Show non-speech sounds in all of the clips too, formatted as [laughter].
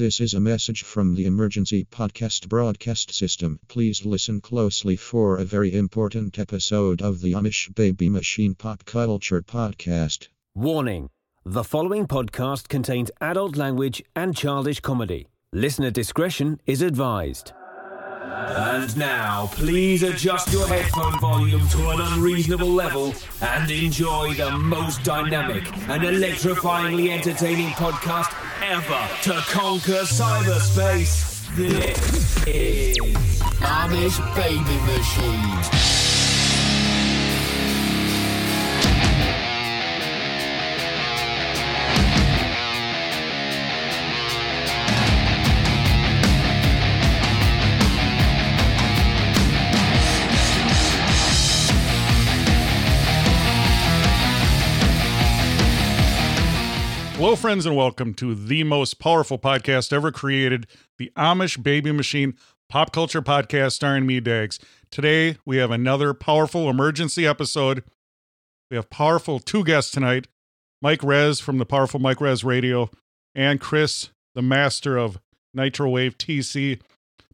This is a message from the Emergency Podcast Broadcast System. Please listen closely for a very important episode of the Amish Baby Machine Pop Culture Podcast. Warning The following podcast contains adult language and childish comedy. Listener discretion is advised. And now, please adjust your headphone volume to an unreasonable level and enjoy the most dynamic and electrifyingly entertaining podcast ever to conquer cyberspace. This is Amish Baby Machine. Hello, friends, and welcome to the most powerful podcast ever created, the Amish Baby Machine Pop Culture Podcast, starring me, Dags. Today, we have another powerful emergency episode. We have powerful two guests tonight Mike Rez from the powerful Mike Rez Radio, and Chris, the master of Nitro Wave TC,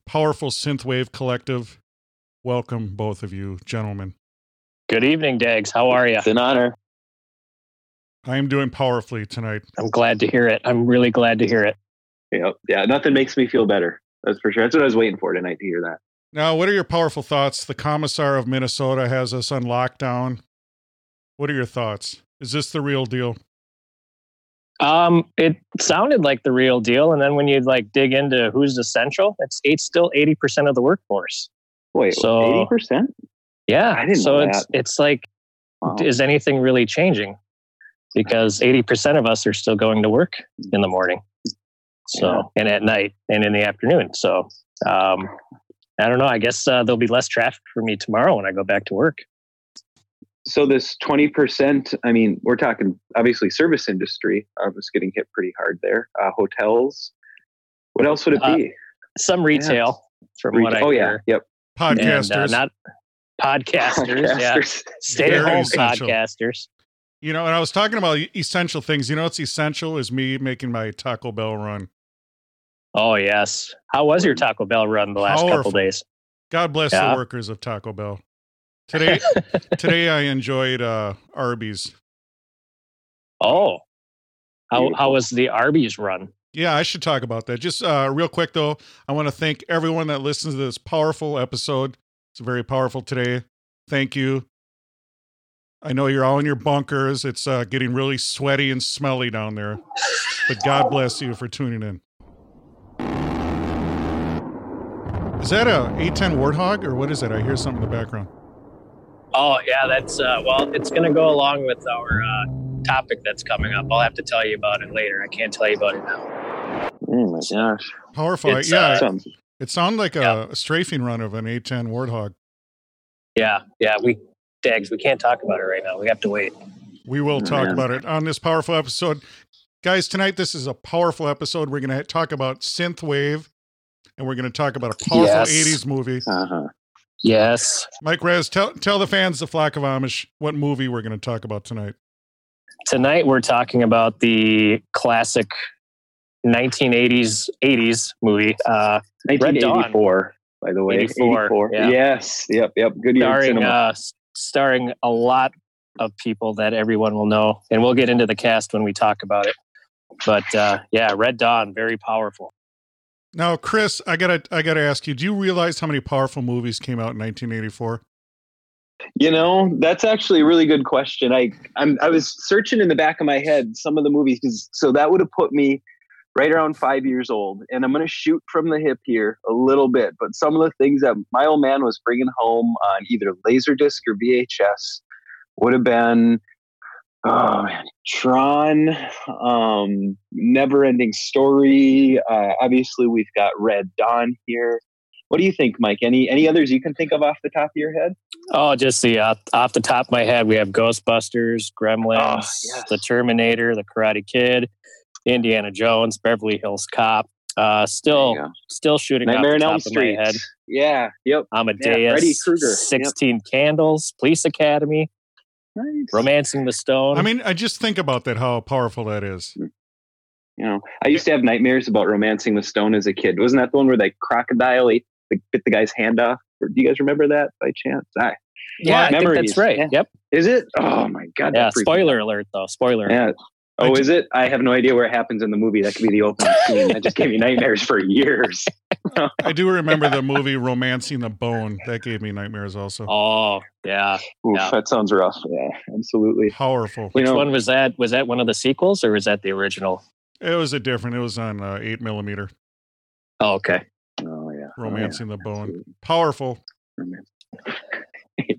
powerful synthwave collective. Welcome, both of you, gentlemen. Good evening, Dags. How are you? It's an honor. I am doing powerfully tonight. I'm glad to hear it. I'm really glad to hear it. Yep. Yeah, nothing makes me feel better. That's for sure. That's what I was waiting for tonight to hear that. Now, what are your powerful thoughts? The commissar of Minnesota has us on lockdown. What are your thoughts? Is this the real deal? Um, it sounded like the real deal, and then when you like dig into who's essential, it's eight still eighty percent of the workforce. Wait, So- eighty percent? Yeah, I didn't so know it's that. it's like, is anything really changing? Because eighty percent of us are still going to work in the morning, so and at night and in the afternoon. So um, I don't know. I guess uh, there'll be less traffic for me tomorrow when I go back to work. So this twenty percent. I mean, we're talking obviously service industry. I was getting hit pretty hard there. Uh, hotels. What else would it Uh, be? Some retail, from what I oh yeah. hear. Yep. and Podcasters. uh, not podcasters, yeah, Stay at home podcasters. You know, and I was talking about essential things. You know what's essential is me making my Taco Bell run. Oh yes, how was your Taco Bell run the last Powerful. couple days? God bless Yeah. the workers of Taco Bell. Today today I [laughs] enjoyed uh Arby's. Oh, how how was the Arby's run? Yeah, I should talk about that. Just uh real quick though, I want to thank everyone that listens to this powerful episode. It's very powerful today. Thank you. I know you're all in your bunkers. It's uh getting really sweaty and smelly down there. But God bless you for tuning in. Is that a A10 Warthog or what is it? I hear something in the background. Oh yeah, that's uh, well, it's going to go along with our uh, topic that's coming up. I'll have to tell you about it later. I can't tell you about it now. Oh my gosh. Powerful. It's, yeah, uh, Sounds- it sounded like a, Yeah. a strafing run of an A10 Warthog. Yeah, yeah, we Dags, we can't talk about it right now. We have to wait. We will talk Man. about it on this powerful episode. Guys, tonight this is a powerful episode. We're going to talk about synthwave and we're going to talk about a powerful Yes. 80s movie. uh-huh. Yes, Mike Rez, tell tell the fans the Flock of Amish what movie we're going to talk about tonight. tonight we're talking about the classic 1980s 80s movie uh, Red Dawn. 1984, by the way. 84, yeah. Yes. Yep. Yep. Good year starring cinema. uh, s- starring a lot of people that everyone will know, and we'll get into the cast when we talk about it. But uh, yeah, Red Dawn, very powerful. Now, Chris, I got to I got to ask you, do you realize how many powerful movies came out in 1984? You know, that's actually a really good question. I I'm I was searching in the back of my head some of the movies 'cause- so that would have put me right around five years old. And I'm going to shoot from the hip here a little bit, but some of the things that my old man was bringing home on either Laserdisc or VHS would have been. Oh man, Tron, um, Never Ending Story. Uh, obviously, we've got Red Dawn here. What do you think, Mike? Any any others you can think of off the top of your head? Oh, just the uh, off the top of my head, we have Ghostbusters, Gremlins, Oh, yes. The Terminator, The Karate Kid, Indiana Jones, Beverly Hills Cop. Uh, still, still shooting Nightmare off the top Elm of Street. my head. Yeah. Yep. Amadeus, Freddy Krueger. Yep. Sixteen Candles, Police Academy, Nice. Romancing the Stone. I mean, I just think about that how powerful that is. You know, I used to have nightmares about romancing the stone as a kid. Wasn't that the one where the crocodile ate the, bit the guy's hand off? Or do you guys remember that by chance? I, Yeah, I think memories. that's right. Yeah. Yep. is it? Oh my god! Yeah. that me Spoiler alert, though. Spoiler. Yeah. Oh, is it? I have no idea where it happens in the movie. That could be the opening scene. That just gave me nightmares for years. [laughs] I do remember the movie Romancing the Bone. That gave me nightmares also. Oh, yeah. Oof, Yeah. that sounds rough. Yeah, absolutely. Powerful. You Which know- one was that? Was that one of the sequels, or was that the original? It was a different. It was on uh, eight millimeter. Oh, okay. Oh yeah, Romancing the Oh, Bone. absolutely. Powerful.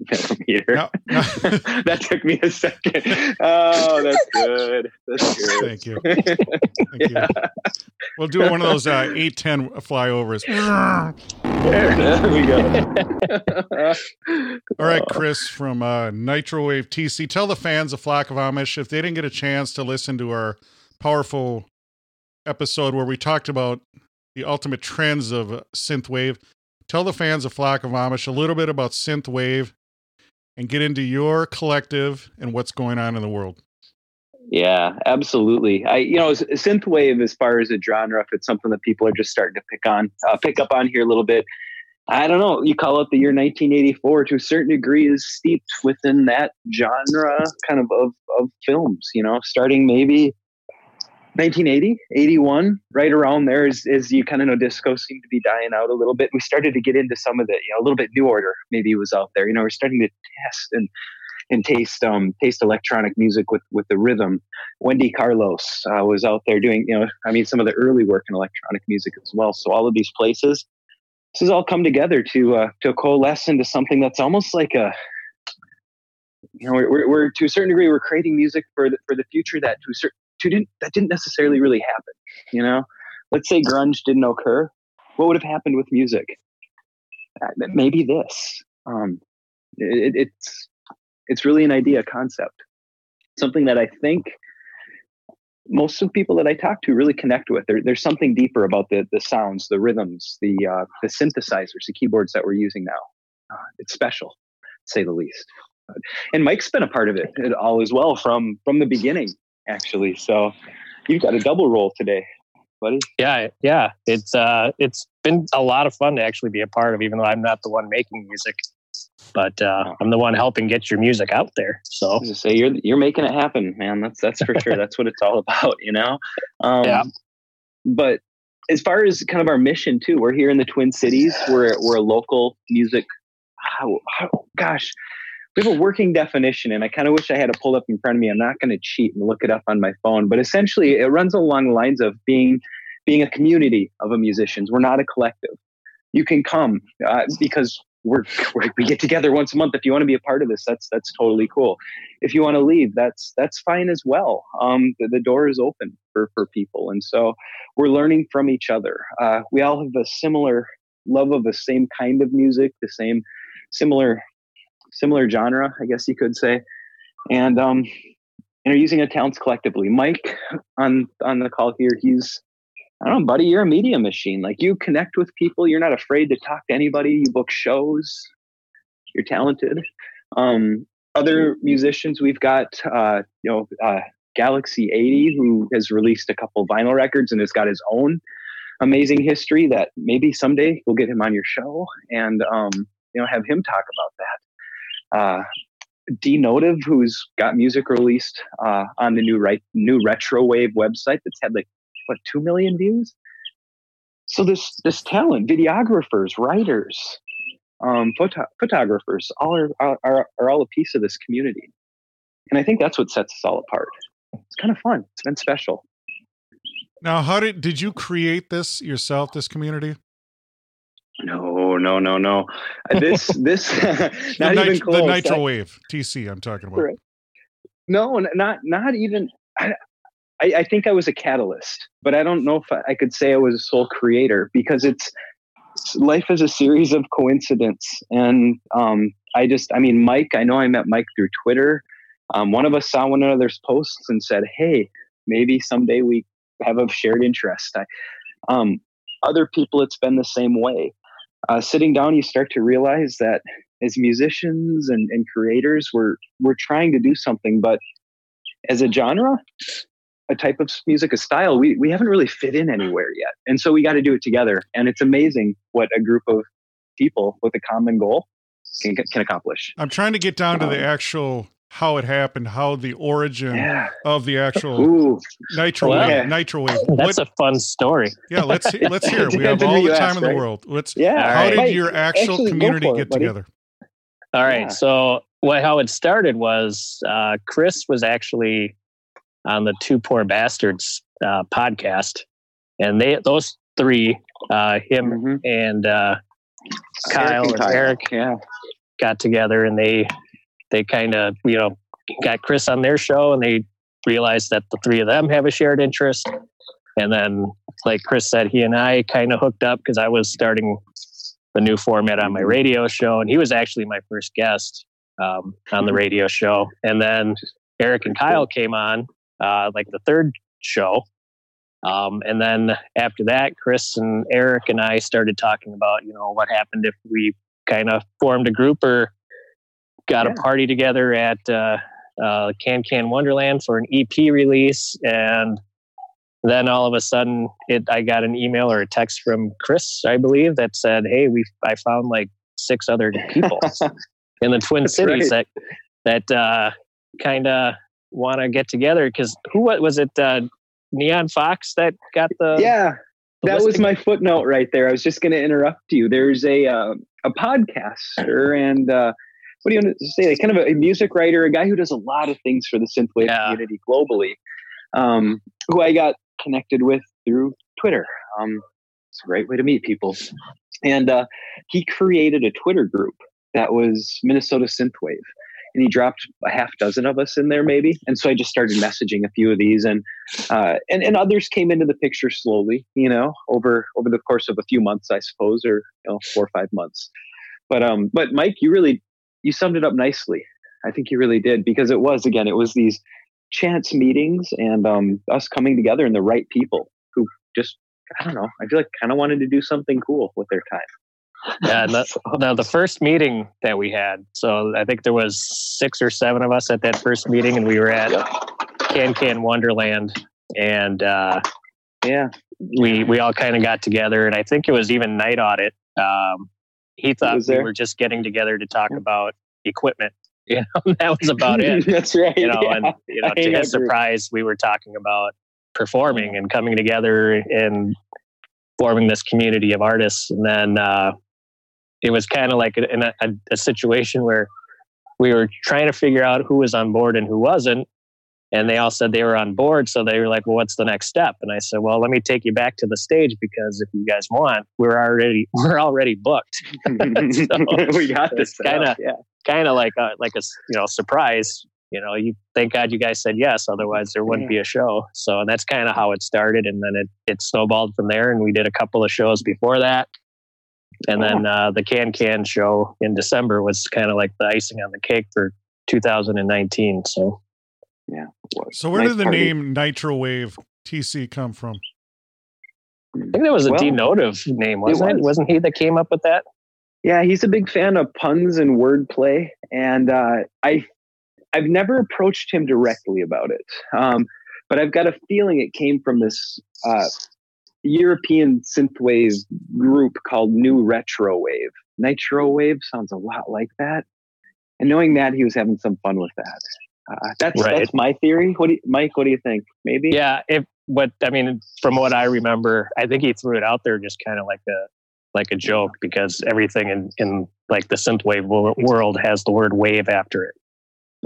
Millimeter. No, no. [laughs] that took me a second. Oh, that's good. That's good. Thank you. Thank Yeah. you. We'll do one of those uh, eight ten flyovers. There we go. [laughs] All right, Chris from uh, Nitrowave TC. Tell the fans of Flock of Amish if they didn't get a chance to listen to our powerful episode where we talked about the ultimate trends of synthwave. Tell the fans of Flock of Amish a little bit about synthwave and get into your collective and what's going on in the world. Yeah, absolutely. I, you know, synthwave as far as a genre, if it's something that people are just starting to pick on, uh, pick up on here a little bit. I don't know. You call it the year 1984 to a certain degree is steeped within that genre kind of of, of films. You know, starting maybe 1980, 81, right around there is, is you kind of know disco seemed to be dying out a little bit. We started to get into some of the, you know, a little bit new order maybe was out there. You know, we're starting to test and and taste um taste electronic music with with the rhythm. Wendy Carlos uh, was out there doing, you know, I mean, some of the early work in electronic music as well. So all of these places, this has all come together to uh, to coalesce into something that's almost like a, you know, we're, we're, to a certain degree we're creating music for the for the future that to a certain didn't that didn't necessarily really happen. You know, let's say grunge didn't occur, what would have happened with music? Uh, maybe this. Um, it, it's it's really an idea concept something that i think most of the people that i talk to really connect with there, there's something deeper about the the sounds the rhythms the uh, the synthesizers the keyboards that we're using now uh, it's special to say the least and mike's been a part of it all as well from from the beginning actually so you've got a double role today buddy Yeah, yeah. It's uh, it's been a lot of fun to actually be a part of, even though I'm not the one making music, but uh, I'm the one helping get your music out there. So say, you're you're making it happen, man. That's that's for sure. [laughs] That's what it's all about, you know. Um, Yeah. But as far as kind of our mission too, we're here in the Twin Cities. We're we're a local music. How, how gosh, we have a working definition, and I kind of wish I had it pulled up in front of me. I'm not going to cheat and look it up on my phone, but essentially, it runs along the lines of being being a community of a musicians. We're not a collective. You can come uh, because we're, we get together once a month. If you want to be a part of this, that's that's totally cool. If you want to leave, that's that's fine as well. Um, the, the door is open for for people, and so we're learning from each other. Uh, we all have a similar love of the same kind of music, the same similar similar genre, I guess you could say, and um, and are using talents collectively. Mike on on the call here, he's I don't know, buddy, you're a media machine. Like you connect with people. You're not afraid to talk to anybody. You book shows. You're talented. Um, other musicians, we've got, uh, you know, uh, Galaxy 80, who has released a couple vinyl records and has got his own amazing history that maybe someday we'll get him on your show and, um, you know, have him talk about that. Uh, D Notive, who's got music released uh, on the new right new retro wave website that's had like what two million views. So this this talent, videographers, writers, um, photo- photographers, all are, are are are all a piece of this community, and I think that's what sets us all apart. It's kind of fun. It's been special. Now, how did did you create this yourself? This community? No, no, no, no. Uh, This [laughs] this [laughs] not the, even nit- close. the Nitro Wave TC. I'm talking about. Right. No, not not even. I, I I think I was a catalyst, but I don't know if I, I could say I was a sole creator because it's life is a series of coincidence, and um, I just I mean Mike. I know I met Mike through Twitter. Um, one of us saw one another's posts and said, "Hey, maybe someday we have a shared interest." I, um, other people, it's been the same way. Uh, sitting down, you start to realize that as musicians and, and creators, we're we're trying to do something, but as a genre, a type of music, a style, we, we haven't really fit in anywhere yet. And so we got to do it together. And it's amazing what a group of people with a common goal can, can accomplish. I'm trying to get down to the actual how it happened, how the origin Yeah. of the actual Ooh, nitro Well, wave, nitro wave. That's What- a fun story. yeah, let's let's hear. it. We have all the you time ask, in the right? world. Let's. yeah. How did your actual actually, community it, get buddy. together? All right. Yeah. So what how it started was uh, Chris was actually on the Two Poor Bastards uh, podcast, and they those three, uh, him Mhm. and uh, Kyle and and Eric, Yeah. got together, and they they kind of you know got Chris on their show, and they realized that the three of them have a shared interest, and then like Chris said, he and I kind of hooked up because I was starting the new format on my radio show, and he was actually my first guest um, on the radio show. And then Eric and Kyle came on, uh, like the third show. Um, and then after that, Chris and Eric and I started talking about, you know, what happened if we kind of formed a group or got Yeah. a party together at uh, uh, Can Can Wonderland for an EP release. And then all of a sudden, it I got an email or a text from Chris, I believe, that said, "Hey, we I found like six other people [laughs] in the Twin That's Cities that that uh, kind of want to get together." Because who what was it? Uh, Neon Fox that got the yeah. the That was my footnote right there. I was just going to interrupt you. There's a uh, a podcaster and uh, what do you want to say? Like kind of a music writer, a guy who does a lot of things for the synthwave Yeah. community globally, um, who I got connected with through Twitter. Um, it's a great way to meet people, and uh, he created a Twitter group that was Minnesota Synthwave. And he dropped a half dozen of us in there, maybe. And so I just started messaging a few of these, and uh, and and others came into the picture slowly, you know, over over the course of a few months, I suppose, or you know, four or five months. But um, but Mike, you really you summed it up nicely. I think you really did because it was again, it was these chance meetings and um, us coming together and the right people who just I don't know, I feel like kind of wanted to do something cool with their time. Yeah, the, [laughs] the first meeting that we had. So I think there was six or seven of us at that first meeting, and we were at Can Can Wonderland, and uh, Yeah, we we all kind of got together, and I think it was even Night Audit. Um, he thought we were just getting together to talk about equipment. [laughs] You know, that was about it. [laughs] That's right. You know, yeah. and you know, I to his surprise, we were talking about performing and coming together and forming this community of artists. And then uh, it was kind of like in a, a, a situation where we were trying to figure out who was on board and who wasn't. And they all said they were on board. So they were like, well, what's the next step? And I said, well, let me take you back to the stage because if you guys want, we're already, [laughs] we're already booked. [laughs] we got this. kinda- yeah. kind of like a, like a, you know, surprise, you know, you thank God you guys said yes. Otherwise there wouldn't be a show. So that's kind of how it started. And then it, it snowballed from there. And we did a couple of shows before that. And then uh, the Can Can show in December was kind of like the icing on the cake for 2019. So So where Nice did the party. name Nitro Wave TC come from? I think that was a Well, D Notive name, wasn't it? was. Wasn't he that came up with that? Yeah, he's a big fan of puns and wordplay, and uh, I, I've never approached him directly about it, um, but I've got a feeling it came from this uh, European synthwave group called New Retro Wave. Nitro Wave sounds a lot like that, and knowing that he was having some fun with that. Uh, that's Right. that's my theory. What do you, Mike? What do you think? Maybe. Yeah, if but I mean, from what I remember, I think he threw it out there just kind of like a like a joke because everything in in like the synthwave world has the word wave after it,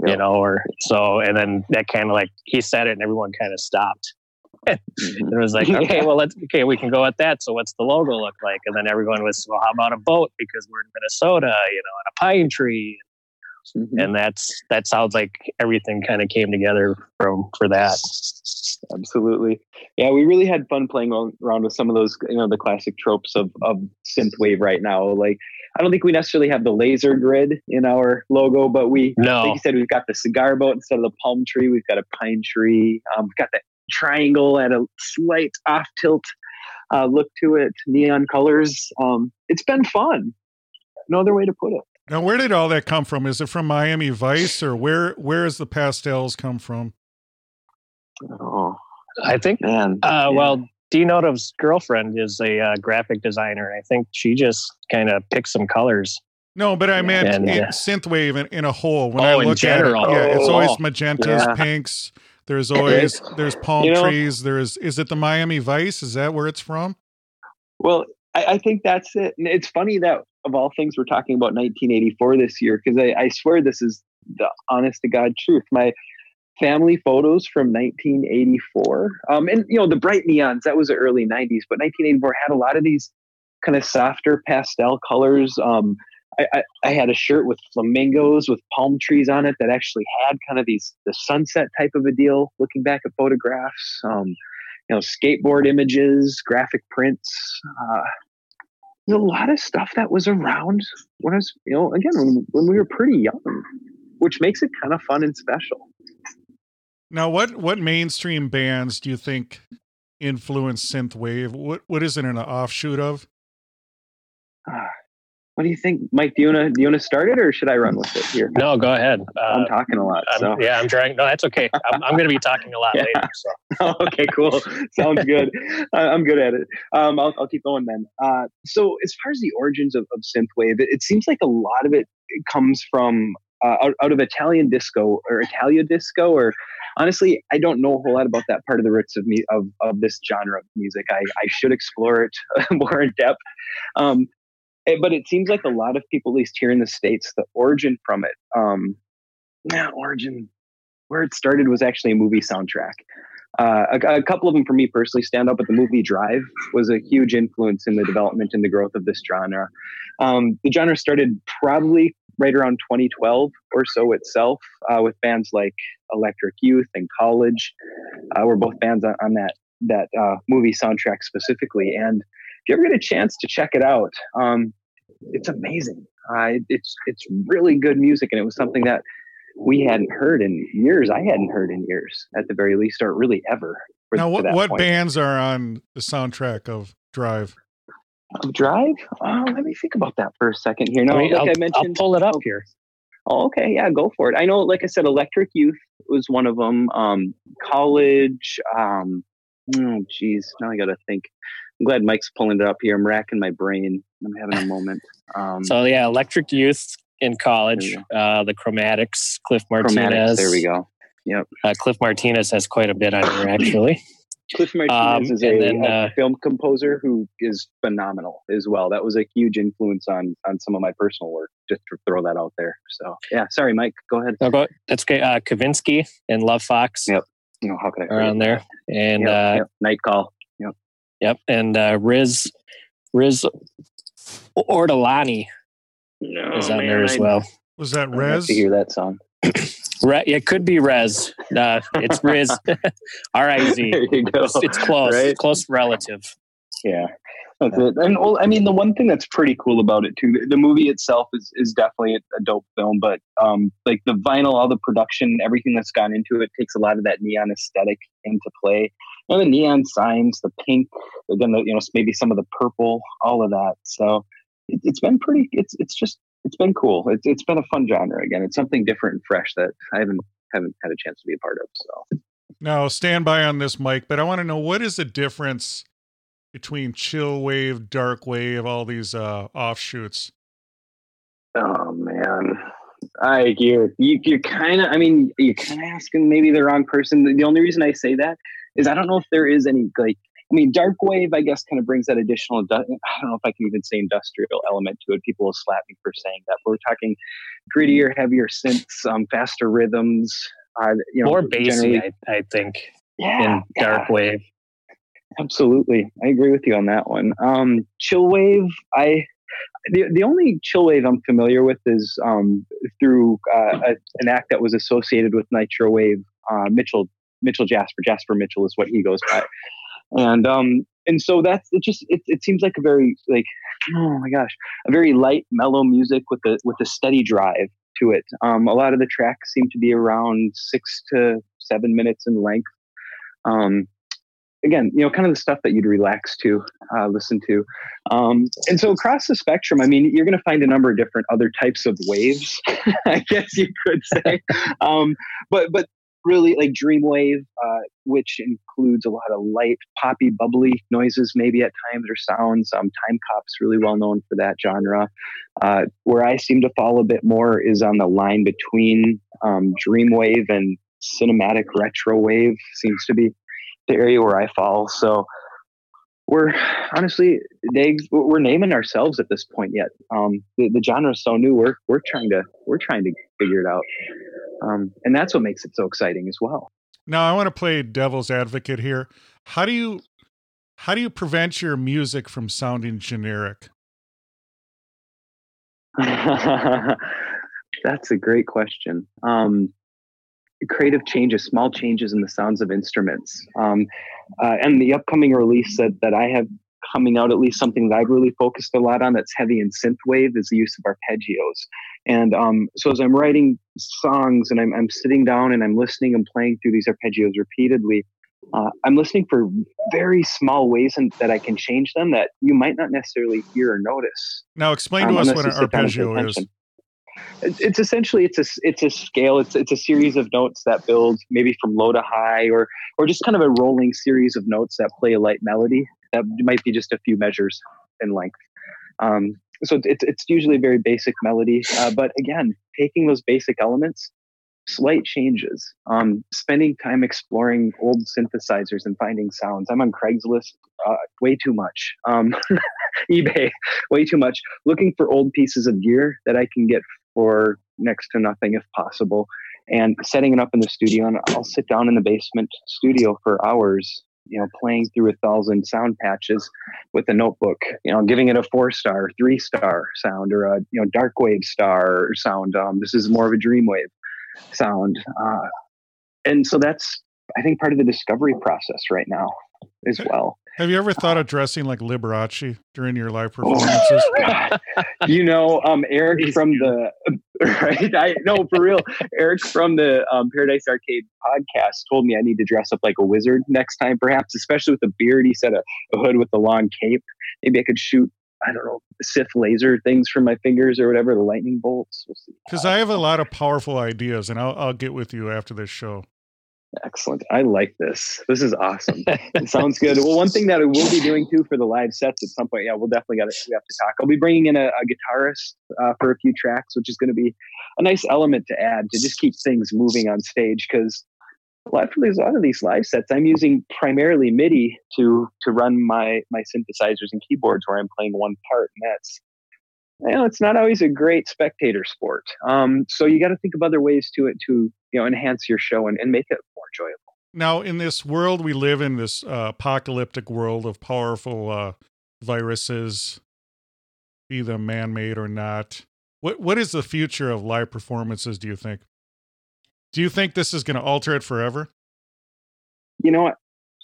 you know, or so, and then that kind of like he said it and everyone kind of stopped. And [laughs] it was like, [laughs] okay, well, let's okay, we can go at that. So what's the logo look like? And then everyone was, well, how about a boat because we're in Minnesota, you know, and a pine tree, Mhm. and that's that sounds like everything kind of came together from for that. Absolutely. Yeah, we really had fun playing around with some of those, you know, the classic tropes of, of synthwave right now. Like, I don't think we necessarily have the laser grid in our logo, but we, like you said, we've got the cigar boat instead of the palm tree. We've got a pine tree. Um, we've got that triangle at a slight off tilt uh, look to it, neon colors. Um, it's been fun. No other way to put it. Now, where did all that come from? Is it from Miami Vice, or where where is the pastels come from? Oh, I think. Man, Uh, yeah. Well, D Notive's girlfriend is a uh, graphic designer. I think she just kind of picked some colors. No, but I meant And, in uh, synthwave in, in a whole. When Oh, I in look general. at it, yeah, it's Oh, always magentas, yeah. pinks. There's always there's palm You know- trees. There's is it the Miami Vice? Is that where it's from? Well, I, I think that's it. And it's funny that of all things, we're talking about 1984 this year because I, I swear this is the honest to God truth. My family photos from 1984, um, and you know the bright neons that was the early 90s, but 1984 had a lot of these kind of softer pastel colors. Um, I, I, I had a shirt with flamingos with palm trees on it that actually had kind of these the sunset type of a deal. Looking back at photographs, um, you know, skateboard images, graphic prints. Uh, a lot of stuff that was around when I was, you know, again when, when we were pretty young, which makes it kind of fun and special. Now, what what mainstream bands do you think influenced synthwave? What what is it an offshoot of? Ah, what do you think, Mike? Do you wanna do you wanna start it, or should I run with it here? No, go ahead. I'm Uh, talking a lot. I'm- yeah, I'm trying. No, that's okay. I'm, I'm going to be talking a lot [laughs] Yeah. later. So [laughs] okay, cool. Sounds good. I- I'm good at it. Um, I'll, I'll keep going then. Uh, so as far as the origins of, of synthwave, it, it seems like a lot of it comes from uh, out, out of Italian disco or Italia disco, or honestly, I don't know a whole lot about that part of the roots of me of, of this genre of music. I, I should explore it [laughs] more in depth. Um, but it seems like a lot of people, at least here in the states, the origin from it, um, not origin, where it started was actually a movie soundtrack. Uh, a, a couple of them for me personally stand out, but the movie Drive was a huge influence in the development and the growth of this genre. Um, the genre started probably right around 2012 or so itself uh, with bands like Electric Youth and College. Uh, were both bands on, on that that uh, movie soundtrack specifically. And if you ever get a chance to check it out, um, it's amazing. Uh, it's it's really good music, and it was something that we hadn't heard in years. I hadn't heard in years, at the very least, or really ever. for- now, what what point. bands are on the soundtrack of Drive? Of Drive? Oh, let me think about that for a second here. No, I mean, like I'll, I I'll mentioned, pull it up oh, here. Oh, okay, yeah, go for it. I know, like I said, Electric Youth was one of them. Um, college. Um, oh, geez, now I got to think. I'm glad Mike's pulling it up here. I'm racking my brain. I'm having a moment. [laughs] Um, So yeah, Electric Youth in college, uh, the Chromatics, Cliff Chromatics. Martinez. There we go. Uh, Cliff Martinez has quite a bit on here actually. [laughs] Cliff Martinez Um, is a, then, uh, film composer who is phenomenal as well. That was a huge influence on on some of my personal work. Just to throw that out there. So yeah, sorry, Mike. Go ahead. No, go, that's okay. Uh, Kavinsky and Lovefoxxx Yep. You know, how could I are on there, and Yep, uh, yep. Night Call. Yep, and uh, Riz Riz Ortolani is on there as well. Was that I'd Rez? to hear that song. [clears throat] Re- it could be Rez. Uh, it's Riz. [laughs] [laughs] R I Z. There you go. It's, it's close. Right? Close relative. Yeah, that's it. And well, I mean, the one thing that's pretty cool about it too, the, the movie itself is is definitely a, a dope film. But um, like the vinyl, all the production, everything that's gone into it takes a lot of that neon aesthetic into play. You the neon signs, the pink, again, the, you know, maybe some of the purple, all of that. So it, it's been pretty. It's it's just it's been cool. It's it's been a fun genre again. It's something different and fresh that I haven't haven't had a chance to be a part of. So Now, stand by on this, Mike, but I want to know what is the difference between chill wave, dark wave, all these uh, offshoots? Oh man, I you're you, you're kind of. I mean, you're kind of asking maybe the wrong person. The only reason I say that is I don't know if there is any like. I mean, dark wave, I guess, kind of brings that additional. I don't know if I can even say industrial element to it. People will slap me for saying that. But we're talking grittier, heavier synths, um, faster rhythms. Uh, you know, More bassy, I, I think, yeah, in dark yeah. wave. Absolutely, I agree with you on that one. Um, chill wave, I the the only chill wave I'm familiar with is um, through uh, a, an act that was associated with Nitro Wave. Uh, Mitchell Mitchell Jasper Jasper Mitchell is what he goes by, and um, and so that's it. Just it, it seems like a very like oh my gosh, a very light, mellow music with a with a steady drive to it. Um, a lot of the tracks seem to be around six to seven minutes in length. Um, again, you know, kind of the stuff that you'd relax to uh, listen to. Um, and so across the spectrum, I mean, you're going to find a number of different other types of waves, [laughs] I guess you could say. [laughs] um, but but really like dreamwave, uh, which includes a lot of light, poppy, bubbly noises, maybe at times or sounds. Um, Time Cop's really well known for that genre. Uh, where I seem to fall a bit more is on the line between um, dreamwave and cinematic retro wave. Seems to be the area where I fall. So we're honestly they we're naming ourselves at this point yet. Um, the, the genre is so new. We're we're trying to we're trying to figure it out, um, and that's what makes it so exciting as well. Now I want to play devil's advocate here. How do you how do you prevent your music from sounding generic? [laughs] that's a great question. Um, creative changes, small changes in the sounds of instruments. Um, uh, and the upcoming release that, that I have coming out, at least something that I've really focused a lot on that's heavy in synthwave, is the use of arpeggios. And um, so as I'm writing songs and I'm, I'm sitting down and I'm listening and playing through these arpeggios repeatedly, uh, I'm listening for very small ways in, that I can change them that you might not necessarily hear or notice. Now, explain to um, us what an arpeggio is. it's essentially it's a it's a scale. It's it's a series of notes that build maybe from low to high or or just kind of a rolling series of notes that play a light melody that might be just a few measures in length. Um, so it's it's usually a very basic melody uh, but again taking those basic elements slight changes um, spending time exploring old synthesizers and finding sounds. I'm on craigslist uh, way too much um, [laughs] ebay way too much looking for old pieces of gear that i can get for next to nothing if possible and setting it up in the studio and i'll sit down in the basement studio for hours you know playing through a thousand sound patches with a notebook you know giving it a four star three star sound or a you know dark wave star sound. Um, this is more of a dream wave sound. Uh, and so that's i think part of the discovery process right now as well. have you ever thought of dressing like Liberace during your live performances? you know, um, Eric from the [laughs] right, I no for real. Eric from the um, Paradise Arcade podcast told me I need to dress up like a wizard next time, perhaps, especially with a beard. He said a, a hood with a long cape. Maybe I could shoot I don't know, Sith laser things from my fingers or whatever, the lightning bolts. Because we'll I have a lot of powerful ideas, and I'll, I'll get with you after this show. Excellent. I like this. This is awesome. [laughs] it sounds good. Well, one thing that I will be doing too for the live sets at some point, yeah, we'll definitely got to we have to talk. I'll be bringing in a, a guitarist uh, for a few tracks, which is going to be a nice element to add to just keep things moving on stage. Because a lot, a lot of these live sets, I'm using primarily MIDI to to run my my synthesizers and keyboards, where I'm playing one part, and that's you know, it's not always a great spectator sport. Um, so you got to think of other ways to it to you know enhance your show and, and make it enjoyable. Now, in this world we live in, this uh, apocalyptic world of powerful uh, viruses, be them man-made or not, what what is the future of live performances? Do you think? Do you think this is going to alter it forever? You know,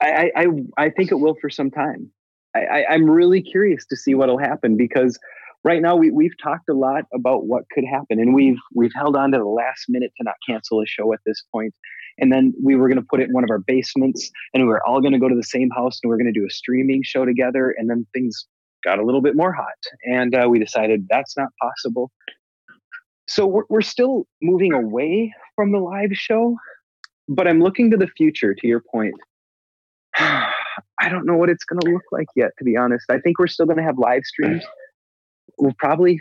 I I I think it will for some time. I, I I'm really curious to see what'll happen because right now we, we've talked a lot about what could happen and we've we've held on to the last minute to not cancel a show at this point and then we were going to put it in one of our basements and we were all going to go to the same house and we are going to do a streaming show together and then things got a little bit more hot and uh, we decided that's not possible so we're, we're still moving away from the live show but i'm looking to the future to your point [sighs] i don't know what it's going to look like yet to be honest i think we're still going to have live streams we'll probably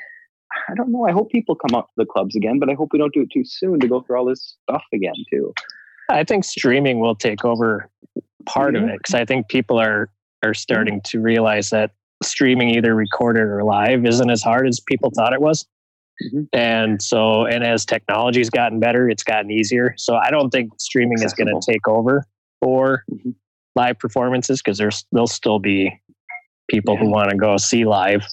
I don't know. I hope people come up to the clubs again, but I hope we don't do it too soon to go through all this stuff again too. I think streaming will take over part of it because I think people are are starting to realize that streaming either recorded or live isn't as hard as people thought it was. Mm-hmm. And so, and as technology's gotten better, it's gotten easier. So I don't think streaming Accessible. is going to take over for mm-hmm. live performances because there's there'll still be people yeah. who want to go see live.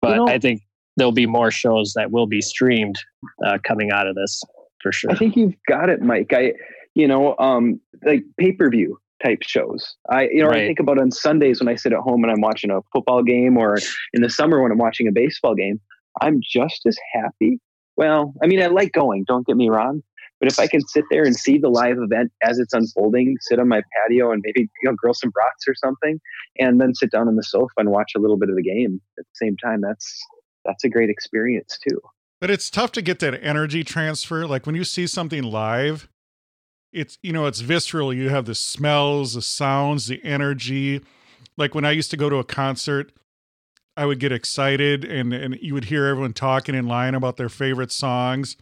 But you know, I think there'll be more shows that will be streamed uh, coming out of this for sure. I think you've got it, Mike. I, you know, um, like pay per view type shows. I, you know, right. I think about on Sundays when I sit at home and I'm watching a football game, or in the summer when I'm watching a baseball game. I'm just as happy. Well, I mean, I like going. Don't get me wrong, but if I can sit there and see the live event as it's unfolding, sit on my patio and maybe you know grill some brats or something, and then sit down on the sofa and watch a little bit of the game at the same time, that's that's a great experience too. But it's tough to get that energy transfer. Like when you see something live, it's you know it's visceral. You have the smells, the sounds, the energy. Like when I used to go to a concert, I would get excited and and you would hear everyone talking in line about their favorite songs.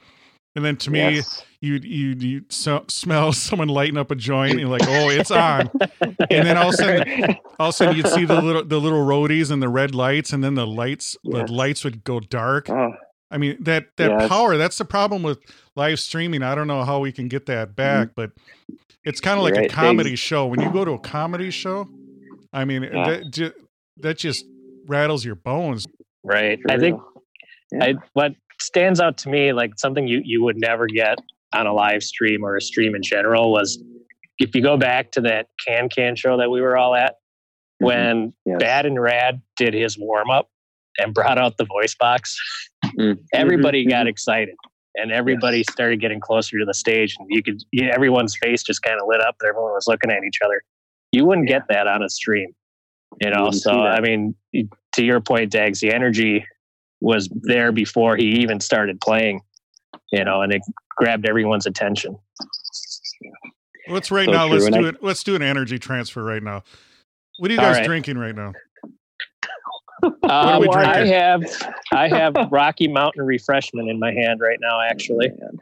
And then to me, Yes. you you you so, smell [laughs] someone lighting up a joint and you're like, oh, it's on. [laughs] And then all of a sudden, all of a sudden, you'd see the little the little roadies and the red lights, and then the lights Yes. the lights would go dark. Oh, I mean that that Yes. power. That's the problem with live streaming. I don't know how we can get that back, but it's kind of like Mm-hmm. A comedy They- show. When you go to a comedy show, I mean Yeah. that ju- that just rattles your bones. Right. for I think real. I, what stands out to me, like something you, you would never get on a live stream or a stream in general, was if you go back to that Can Can show that we were all at, Mhm. when Yes. Bad and Rad did his warm up and brought out the voice box, Mm. [laughs] everybody Mhm, got mhm. excited. And everybody started getting closer to the stage, and you could, you, everyone's face just kind of lit up, and everyone was looking at each other. You wouldn't get that on a stream, you know. wouldn't So. I mean, to your point, Dags, the energy was there before he even started playing, you know, and it grabbed everyone's attention. Let's right So now. true, Let's and do I- it. Let's do an energy transfer right now. What are you guys right. drinking right now? We I have I have [laughs] Rocky Mountain refreshment in my hand right now. Actually, Man.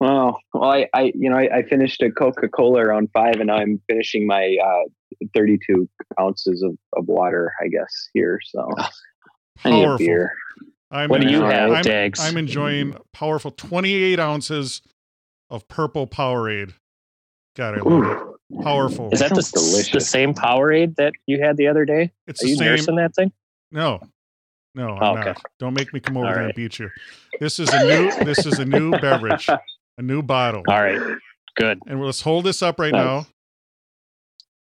Well, well, I, I, you know, I, I finished a Coca Cola around five, and now I'm finishing my uh, 32 ounces of, of water, I guess here. So [laughs] I need a Powerful. beer. I'm what do you enjoying- have, I'm, Dags? I'm enjoying powerful 28 ounces of purple Powerade. God, I love it. Powerful. Is that the, delicious. the same Powerade that you had the other day? It's Are the you same. nursing that thing? No, no, I'm Oh, okay. not. Don't make me come over All there and beat you. This is a new. this is a new [laughs] beverage, a new bottle, All right, good. and let's hold this up right Nice. now.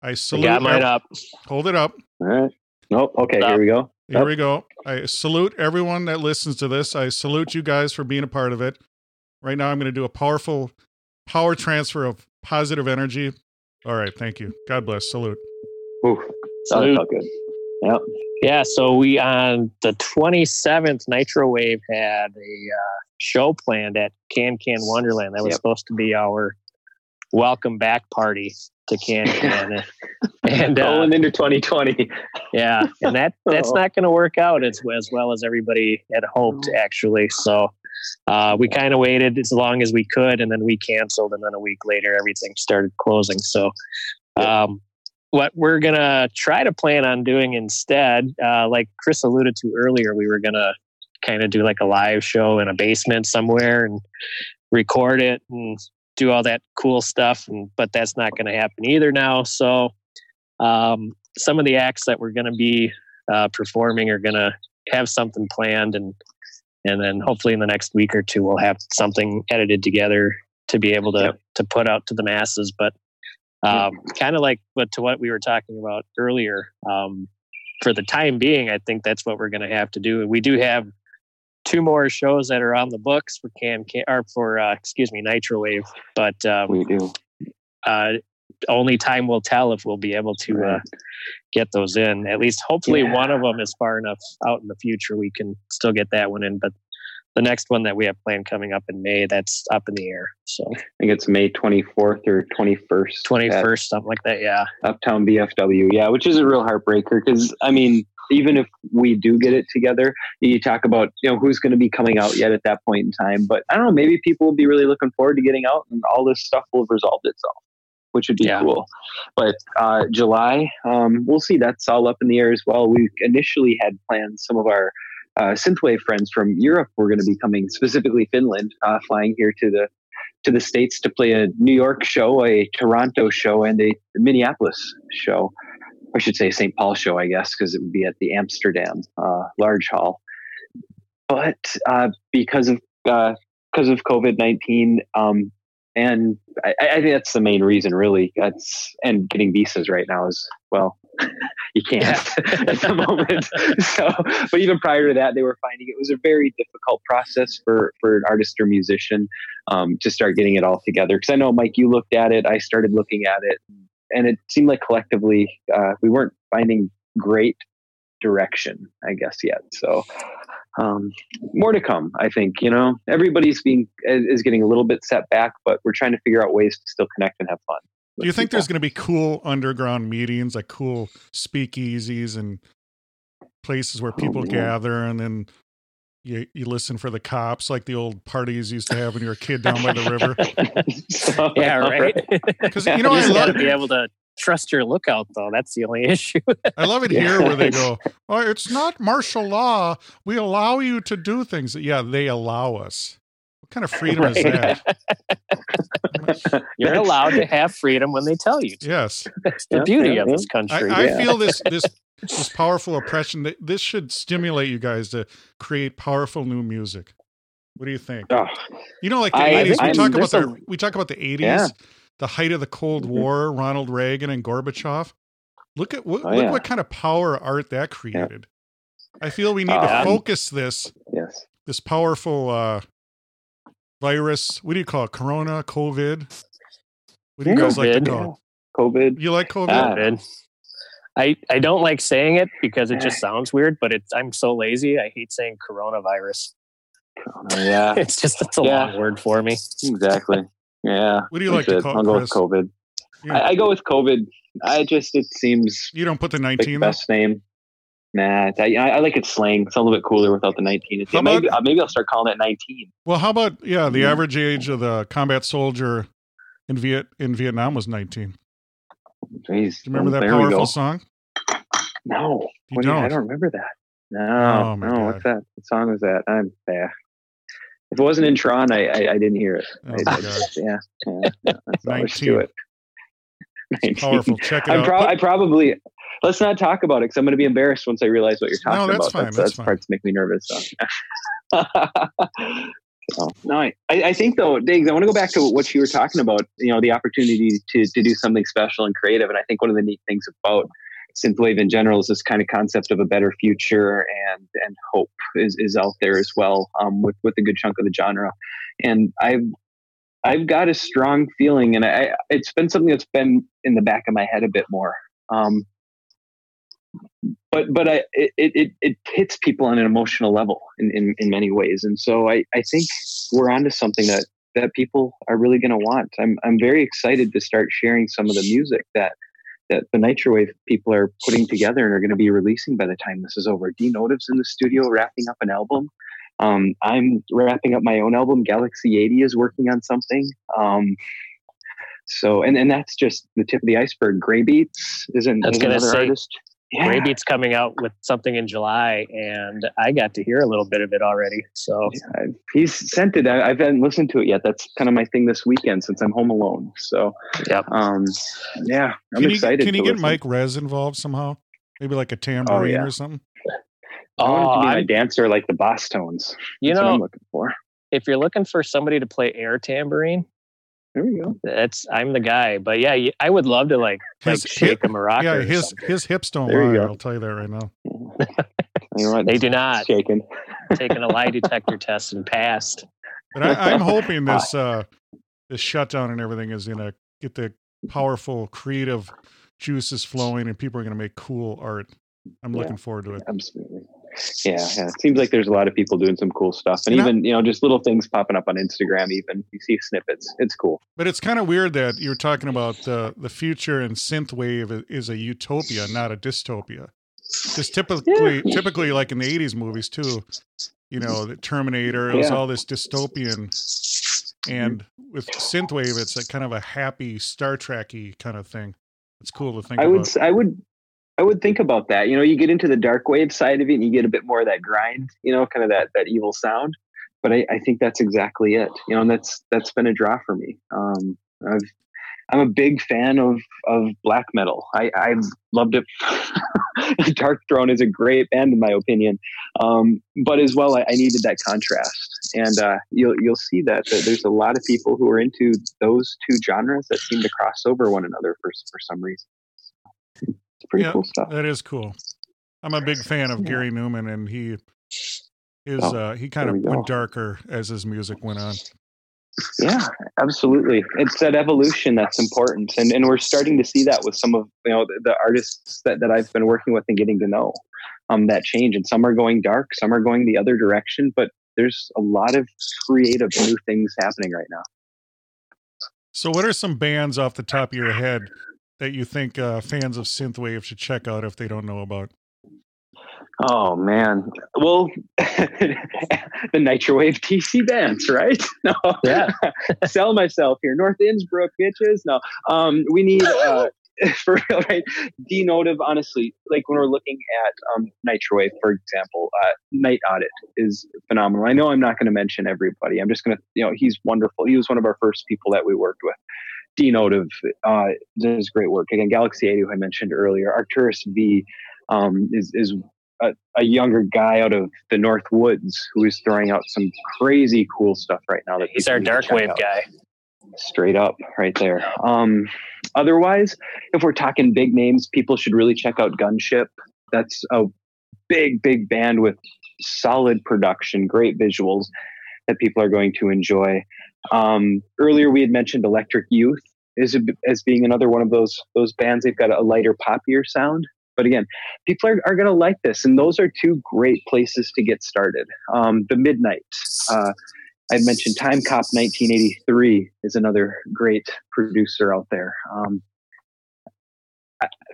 I I salute. got mine up. Hold it up. All right. Nope. Okay, Stop. here we go. Here Yep. we go. I salute everyone that listens to this. I salute you guys for being a part of it. Right now, I'm going to do a powerful power transfer of positive energy. All right. Thank you. God bless. Salute. Ooh, that Salute. felt good. Yep. Yeah, so we on the 27th, Nitro Wave had a uh, show planned at Can Can Wonderland. That was Yep. supposed to be our welcome back party to Can Can, [laughs] and uh, Going into 2020. yeah, and that [laughs] that's not going to work out as as well as everybody had hoped, actually. So. Uh, we kind of waited as long as we could, and then we canceled, and then a week later, everything started closing. So, um, what we're gonna try to plan on doing instead, uh, like Chris alluded to earlier, we were gonna kind of do like a live show in a basement somewhere and record it and do all that cool stuff. And but that's not going to happen either now. So um, some of the acts that we're going to be uh, performing are going to have something planned and and then hopefully in the next week or two we'll have something edited together to be able to Yep. to put out to the masses but um, kind of like what to what we were talking about earlier um, for the time being i think that's what we're going to have to do we do have two more shows that are on the books for can or for uh, excuse me nitro wave but um, We do. uh, only time will tell if we'll be able to uh, get those in. At least, hopefully, Yeah. one of them is far enough out in the future we can still get that one in. But the next one that we have planned coming up in May, that's up in the air. So I think it's May 24th or 21st. twenty at first, something like that. Yeah, Uptown VFW. Yeah, which is a real heartbreaker because, I mean, even if we do get it together, you talk about, you know, who's going to be coming out yet at that point in time. But I don't know, maybe people will be really looking forward to getting out and all this stuff will have resolved itself, which would be Yeah. cool. But uh, July, um, we'll see. That's all up in the air as well. We initially had planned some of our uh, synthwave friends from Europe were going to be coming, specifically Finland, uh, flying here to the to the states to play a New York show, a Toronto show, and a Minneapolis show. I should say St. Paul show, I guess, because it would be at the Amsterdam uh, large hall. But uh, because of because of COVID nineteen, um, and I, I think that's the main reason, really. That's and getting visas right now is well, [laughs] you can't [laughs] at the moment. So, but even prior to that, they were finding it was a very difficult process for for an artist or musician um, to start getting it all together. Because I know, Mike, you looked at it. I started looking at it, and it seemed like collectively uh, we weren't finding great direction, I guess, yet. So um, more to come. I think you know everybody's being is getting a little bit set back, but we're trying to figure out ways to still connect and have fun. Do you think people. there's going to be cool underground meetings, like cool speakeasies and places where oh, people oh, gather, and then you you listen for the cops, like the old parties used to have when you were a kid down by the river? [laughs] so, [laughs] yeah, right. Because you [laughs] know, you I love to be able to trust your lookout, though. That's the only issue. I love it here where they go, "Oh, it's not martial law. We allow you to do things." Yeah, they allow us. What kind of freedom right. is that? [laughs] You're allowed to have freedom when they tell you. To. Yes, it's the beauty of this country. I, I feel this [laughs] this this powerful oppression. That this should stimulate you guys to create powerful new music. What do you think? Oh, you know, like the eighties. We talk about the we talk about the eighties. Yeah the height of the Cold mm-hmm. War, Ronald Reagan and Gorbachev. Look at what, oh, look yeah. what kind of power art that created. Yeah. I feel we need uh, to focus this yes. this powerful uh, virus. What do you call it? Corona, COVID. What do you guys like to call it? COVID. You like COVID? Ah, COVID. I, I don't like saying it because it ah. just sounds weird, but it's I'm so lazy. I hate saying coronavirus. Corona, yeah. [laughs] it's just it's a yeah. long word for me. Exactly. Yeah. What do you like to call I'll go with COVID. Yeah. I, I, go with COVID. I just it seems you don't put the nineteen like best name. Nah, I, I, like it slang. It's a little bit cooler without the nineteen. It's, maybe about, uh, maybe I'll start calling it nineteen. Well, how about yeah? The yeah. average age of the combat soldier in Viet in Vietnam was nineteen. Jeez, Do you remember um, that powerful song? No, you don't. I don't remember that. No, oh, no. God. What's that? What song was that? I'm yeah. If it wasn't in Tron, I I, I didn't hear it. Oh I, yeah, yeah. Let's do it. Powerful. Check it I'm out. Pro- I probably let's not talk about it because I'm going to be embarrassed once I realize what you're talking no, that's about. Fine, that's, that's, that's parts make me nervous. So. [laughs] so, no, I, I think though, Diggs, I want to go back to what you were talking about. You know, the opportunity to to do something special and creative, and I think one of the neat things about synthwave in general is this kind of concept of a better future and and hope is, is out there as well um, with with a good chunk of the genre and i've i've got a strong feeling and i it's been something that's been in the back of my head a bit more um, but but I it, it it hits people on an emotional level in, in, in many ways, and so I, I think we're onto something that that people are really going to want. I'm I'm very excited to start sharing some of the music that that the Nitrowave people are putting together and are going to be releasing by the time this is over. D Notive's in the studio wrapping up an album. Um, I'm wrapping up my own album. Galaxy 80 is working on something. Um, so, and, and that's just the tip of the iceberg. Gray Beats is, an, is another say, artist yeah. Gray Beat's coming out with something in July, and I got to hear a little bit of it already. So yeah, he's sent it. I, I, haven't listened to it yet. That's kind of my thing this weekend since I'm home alone. So yeah, um, yeah, I'm can excited. You, can you get listen. Mike Rez involved somehow? Maybe like a tambourine oh, yeah. or something. Oh, I want him to be oh, my dancer like the Bosstones. You That's know, I'm looking for. If you're looking for somebody to play air tambourine, there we go. That's I'm the guy. But yeah, I would love to like, his, like shake him a rock. Yeah, his something. his hips don't there lie. I'll tell you that right now. [laughs] they do not. Shaking. [laughs] Taking a lie detector test and passed. But I, am hoping [laughs] this uh, this shutdown and everything is gonna get the powerful creative juices flowing, and people are gonna make cool art. I'm yeah, looking forward to it. Absolutely. Yeah, yeah, it seems like there's a lot of people doing some cool stuff, and, and even I, you know just little things popping up on Instagram. Even you see snippets, it's cool. But it's kind of weird that you're talking about uh, the future and synthwave is a utopia, not a dystopia. Because typically, yeah. typically, like in the '80s movies too, you know, the Terminator, it was yeah. all this dystopian, and with synthwave, it's a kind of a happy Star Trekky kind of thing. It's cool to think. I about. would, I would I would think about that. You know, you get into the dark wave side of it and you get a bit more of that grind, you know, kind of that that evil sound. But I, I think that's exactly it. You know, and that's that's been a draw for me. Um, I've I'm a big fan of of black metal. I, I've loved it. [laughs] Darkthrone is a great band in my opinion, um, but as well, I, I, needed that contrast, and uh, you'll you'll see that, that, there's a lot of people who are into those two genres that seem to cross over one another for for some reason pretty yeah, cool stuff. That is cool. I'm a big fan of yeah. Gary Numan, and he is oh, uh, he kind of went darker as his music went on. Yeah, absolutely. It's that evolution that's important, and and we're starting to see that with some of you know the, the artists that, that I've been working with and getting to know. Um, that change, and some are going dark, some are going the other direction, but there's a lot of creative new things happening right now. So, what are some bands off the top of your head that you think uh, fans of synthwave should check out if they don't know about? Oh man, well, [laughs] the Nitrowave TC bands, right? [laughs] No, Yeah. [laughs] sell myself here, North Innsbruck, bitches. No, um, we need uh, for real, right? D Notive, honestly, like when we're looking at um, Nitrowave, for example, uh, Night Audit is phenomenal. I know I'm not going to mention everybody. I'm just going to, you know, he's wonderful. He was one of our first people that we worked with. D Notive uh, does great work. Again, Galaxy 80, who I mentioned earlier, Arcturus V um, is is a, a younger guy out of the North Woods who is throwing out some crazy cool stuff right now. That He's our dark wave out. guy. Straight up, right there. Um, otherwise, if we're talking big names, people should really check out Gunship. That's a big, big band with solid production, great visuals that people are going to enjoy. Um, earlier, we had mentioned Electric Youth is as being another one of those those bands. They've got a lighter, poppier sound. But again, people are, are going to like this, and those are two great places to get started. Um, the Midnight, uh, I mentioned Timecop1983 is another great producer out there. Um,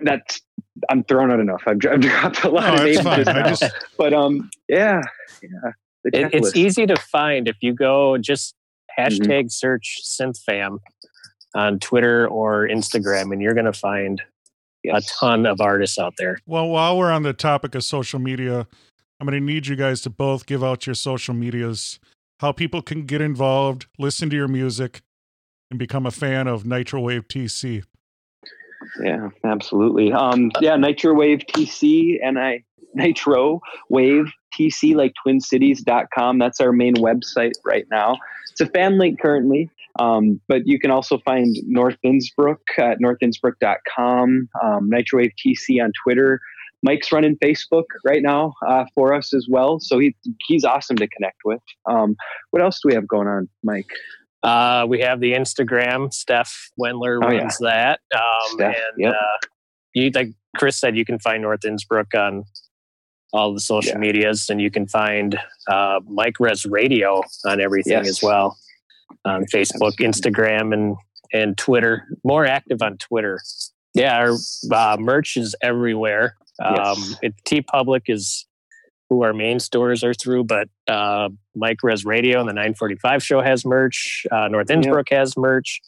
that's I'm throwing out enough. I've, I've [laughs] dropped a lot No, of names, just now. just but um, yeah, yeah. It, it's easy to find if you go just Mm-hmm. hashtag search synthfam on Twitter or Instagram, and you're going to find a ton of artists out there. well, while we're on the topic of social media, I'm going to need you guys to both give out your social medias, how people can get involved, listen to your music, and become a fan of Nitro Wave TC. Yeah, absolutely. Um, yeah, Nitro Wave TC and I Nitro Wave TC like twincities.com. That's our main website right now. It's a fan link currently. Um, but you can also find North Innsbruck at northinnsbruck.com, um, Nitro Wave TC on Twitter. Mike's running Facebook right now uh, for us as well. So he, he's awesome to connect with. Um, what else do we have going on, Mike? Uh, we have the Instagram. Steph Wendler Oh, yeah. runs that. Um, Steph, and yep. uh, you, like Chris said, you can find North Innsbruck on all the social Yeah. medias, and you can find uh, Mike Rez Radio on everything Yes. as well on Facebook, Instagram, and and Twitter. More active on Twitter. Yeah, our uh, merch is everywhere. Um, Yes. it, TeePublic is who our main stores are through, but uh, Mike Rez Radio and the 945 show has merch. Uh, North Innsbruck has merch,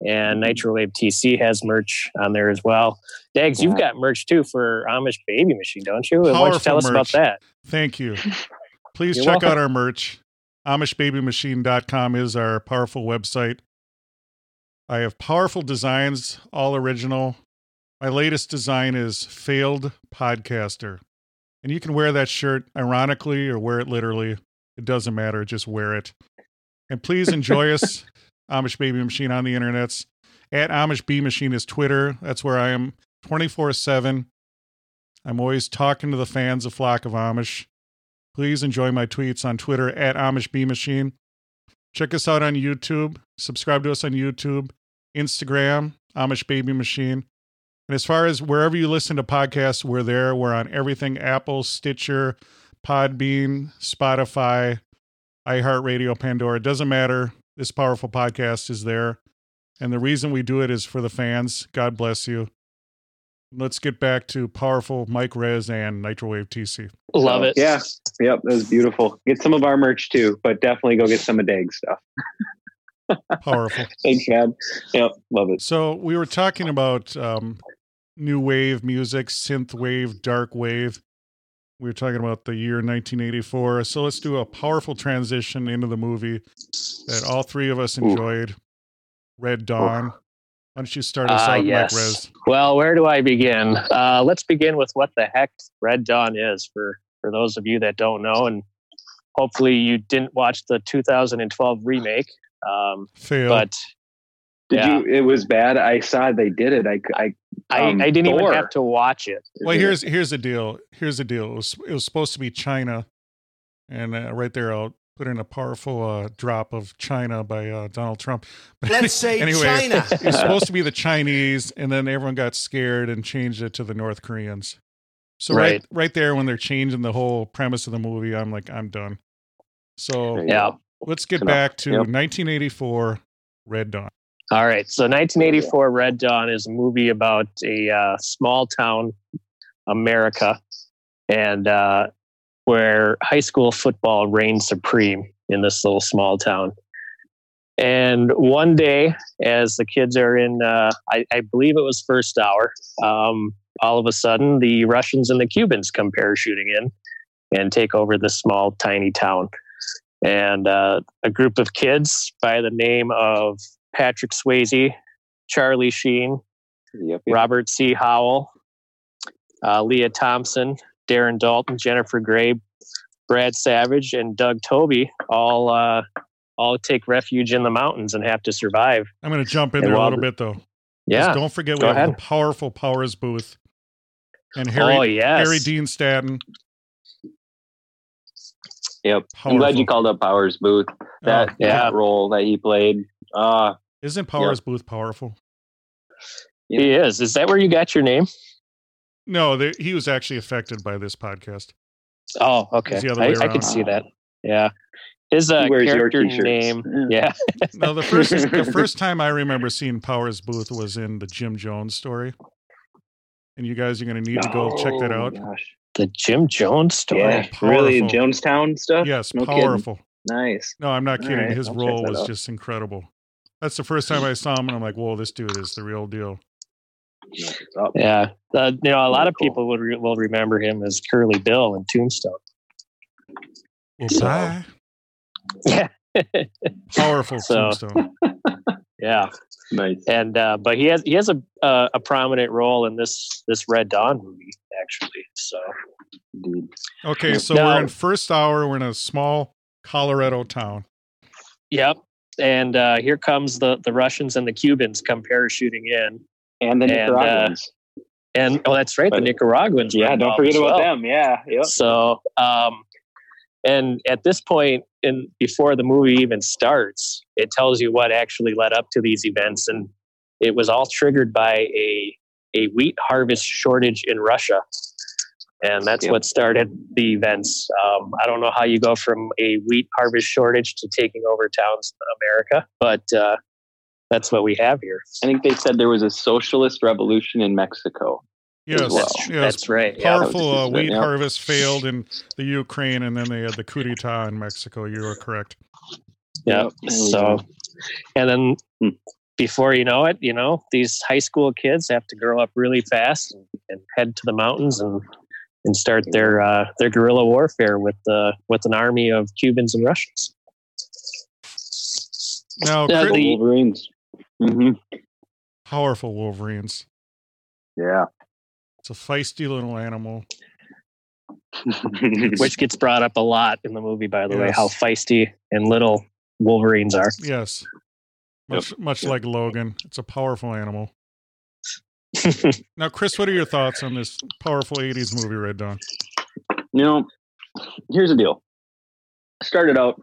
and mm-hmm. Nitro Wave TC has merch on there as well. Dags, you've got merch too for Amish Baby Machine, don't you? Why don't you Powerful tell us about that? Thank you. [laughs] Please You're check welcome. out our merch. AmishBabyMachine.com is our powerful website. I have powerful designs, all original. My latest design is Failed Podcaster. And you can wear that shirt ironically or wear it literally. It doesn't matter. Just wear it. And please enjoy us, [laughs] Amish Baby Machine, on the internets. At Amish B Machine is Twitter. That's where I am 24 7. I'm always talking to the fans of Flock of Amish. Please enjoy my tweets on Twitter at Amish B Machine. Check us out on YouTube. Subscribe to us on YouTube, Instagram, Amish Baby Machine. And as far as wherever you listen to podcasts, we're there. We're on everything Apple, Stitcher, Podbean, Spotify, iHeartRadio, Pandora. It doesn't matter. This powerful podcast is there. And the reason we do it is for the fans. God bless you. Let's get back to powerful Mike Rez and Nitrowave TC. Love So, it. Yeah. Yep. That was beautiful. Get some of our merch too, but definitely go get some of Dag's stuff. [laughs] Powerful. Thanks, man. Yep. Love it. So we were talking about um, new wave music, synth wave, dark wave. We were talking about the year 1984. So let's do a powerful transition into the movie that all three of us Ooh. enjoyed. Red Dawn. Why don't you start us Ah, out, yes. Mike Rez? Well, where do I begin? Uh, let's begin with what the heck Red Dawn is for for those of you that don't know, and hopefully you didn't watch the 2012 remake. Um, Fail. but Did Yeah. you? It was bad. I saw they did it. I. I I, Um, I didn't Thor. even have to watch it. well, here's here's the deal. Here's the deal. It was it was supposed to be China, and uh, right there, I'll put in a powerful uh, drop of China by uh, Donald Trump. [laughs] But Let's say anyway, China. [laughs] It was supposed to be the Chinese, and then everyone got scared and changed it to the North Koreans. So right, Right. right there, when they're changing the whole premise of the movie, I'm like, I'm done. So Yeah. let's get Enough. back to Yep. 1984, Red Dawn. All right. So 1984 Red Dawn is a movie about a uh, small town, America, and uh, where high school football reigns supreme in this little small town. And one day, as the kids are in, uh, I, I believe it was first hour, um, all of a sudden the Russians and the Cubans come parachuting in and take over this small, tiny town. And uh, a group of kids by the name of Patrick Swayze, Charlie Sheen, Yep. yep. Robert C. Howell, uh, Lea Thompson, Darren Dalton, Jennifer Grey, Brad Savage, and Doug Toby all uh, all take refuge in the mountains and have to survive. I'm going to jump in And there a little bit, though. Yeah. Don't forget, we Go have ahead. the powerful Powers Boothe. And Harry, oh yes. Harry Dean Stanton. Yep. I'm glad you called up Powers Boothe. That, Oh, Yeah. that role that he played. Uh, Isn't Powers Boothe powerful? he is. Is that where you got your name? No, they, he was actually affected by this podcast. Oh, okay. The other I, way I can see that. Yeah. His uh, your character name. Yeah. [laughs] No, the first the [laughs] first time I remember seeing Powers Boothe was in the Jim Jones story. And you guys are going to need to go check that Oh, out. Gosh. The Jim Jones story. Yeah, powerful. really, Jonestown stuff. Yes, no kidding. powerful. Nice. No, I'm not kidding. right, His I'll role was out. just incredible. That's the first time I saw him, and I'm like, "Whoa, this dude is the real deal." Yeah. Uh, you know, a lot of Cool. people will, re- will remember him as Curly Bill in Tombstone. Well, So- bye. Yeah. [laughs] Powerful So- tombstone. [laughs] yeah. Nice. and uh, but he has he has a uh, a prominent role in this this Red Dawn movie actually. So Indeed. Okay, so Now- we're in first hour. We're in a small Colorado town. yep, and uh, here comes the the Russians and the Cubans come parachuting in, And the And, uh, Nicaraguans. and oh that's right, the Nicaraguans. yeah, don't forget about well. them. Yeah. Yep. So um, and at this point in before the movie even starts, it tells you what actually led up to these events, and it was all triggered by a a wheat harvest shortage in Russia. And that's Yep. what started the events. Um, I don't know how you go from a wheat harvest shortage to taking over towns in America, but uh, that's what we have here. I think they said there was a socialist revolution in Mexico. Yes, well. That's, yes. that's right. Yeah. was Powerful uh, wheat yeah. harvest failed in the Ukraine, and then they had the coup d'état in Mexico. You are correct. Yeah. Yep, So, and then Hmm. before you know it, you know, these high school kids have to grow up really fast and, and head to the mountains and and start their uh, their guerrilla warfare with uh, with an army of Cubans and Russians. Now, Uh, the- Wolverines. hmm powerful Wolverines. Yeah. It's a feisty little animal. [laughs] Which gets brought up a lot in the movie, by the way, how feisty and little Wolverines are. Yes, much much like Logan. It's a powerful animal. [laughs] Now, Chris, what are your thoughts on this powerful '80s movie, Red Dawn? you know, here's the deal. Started out,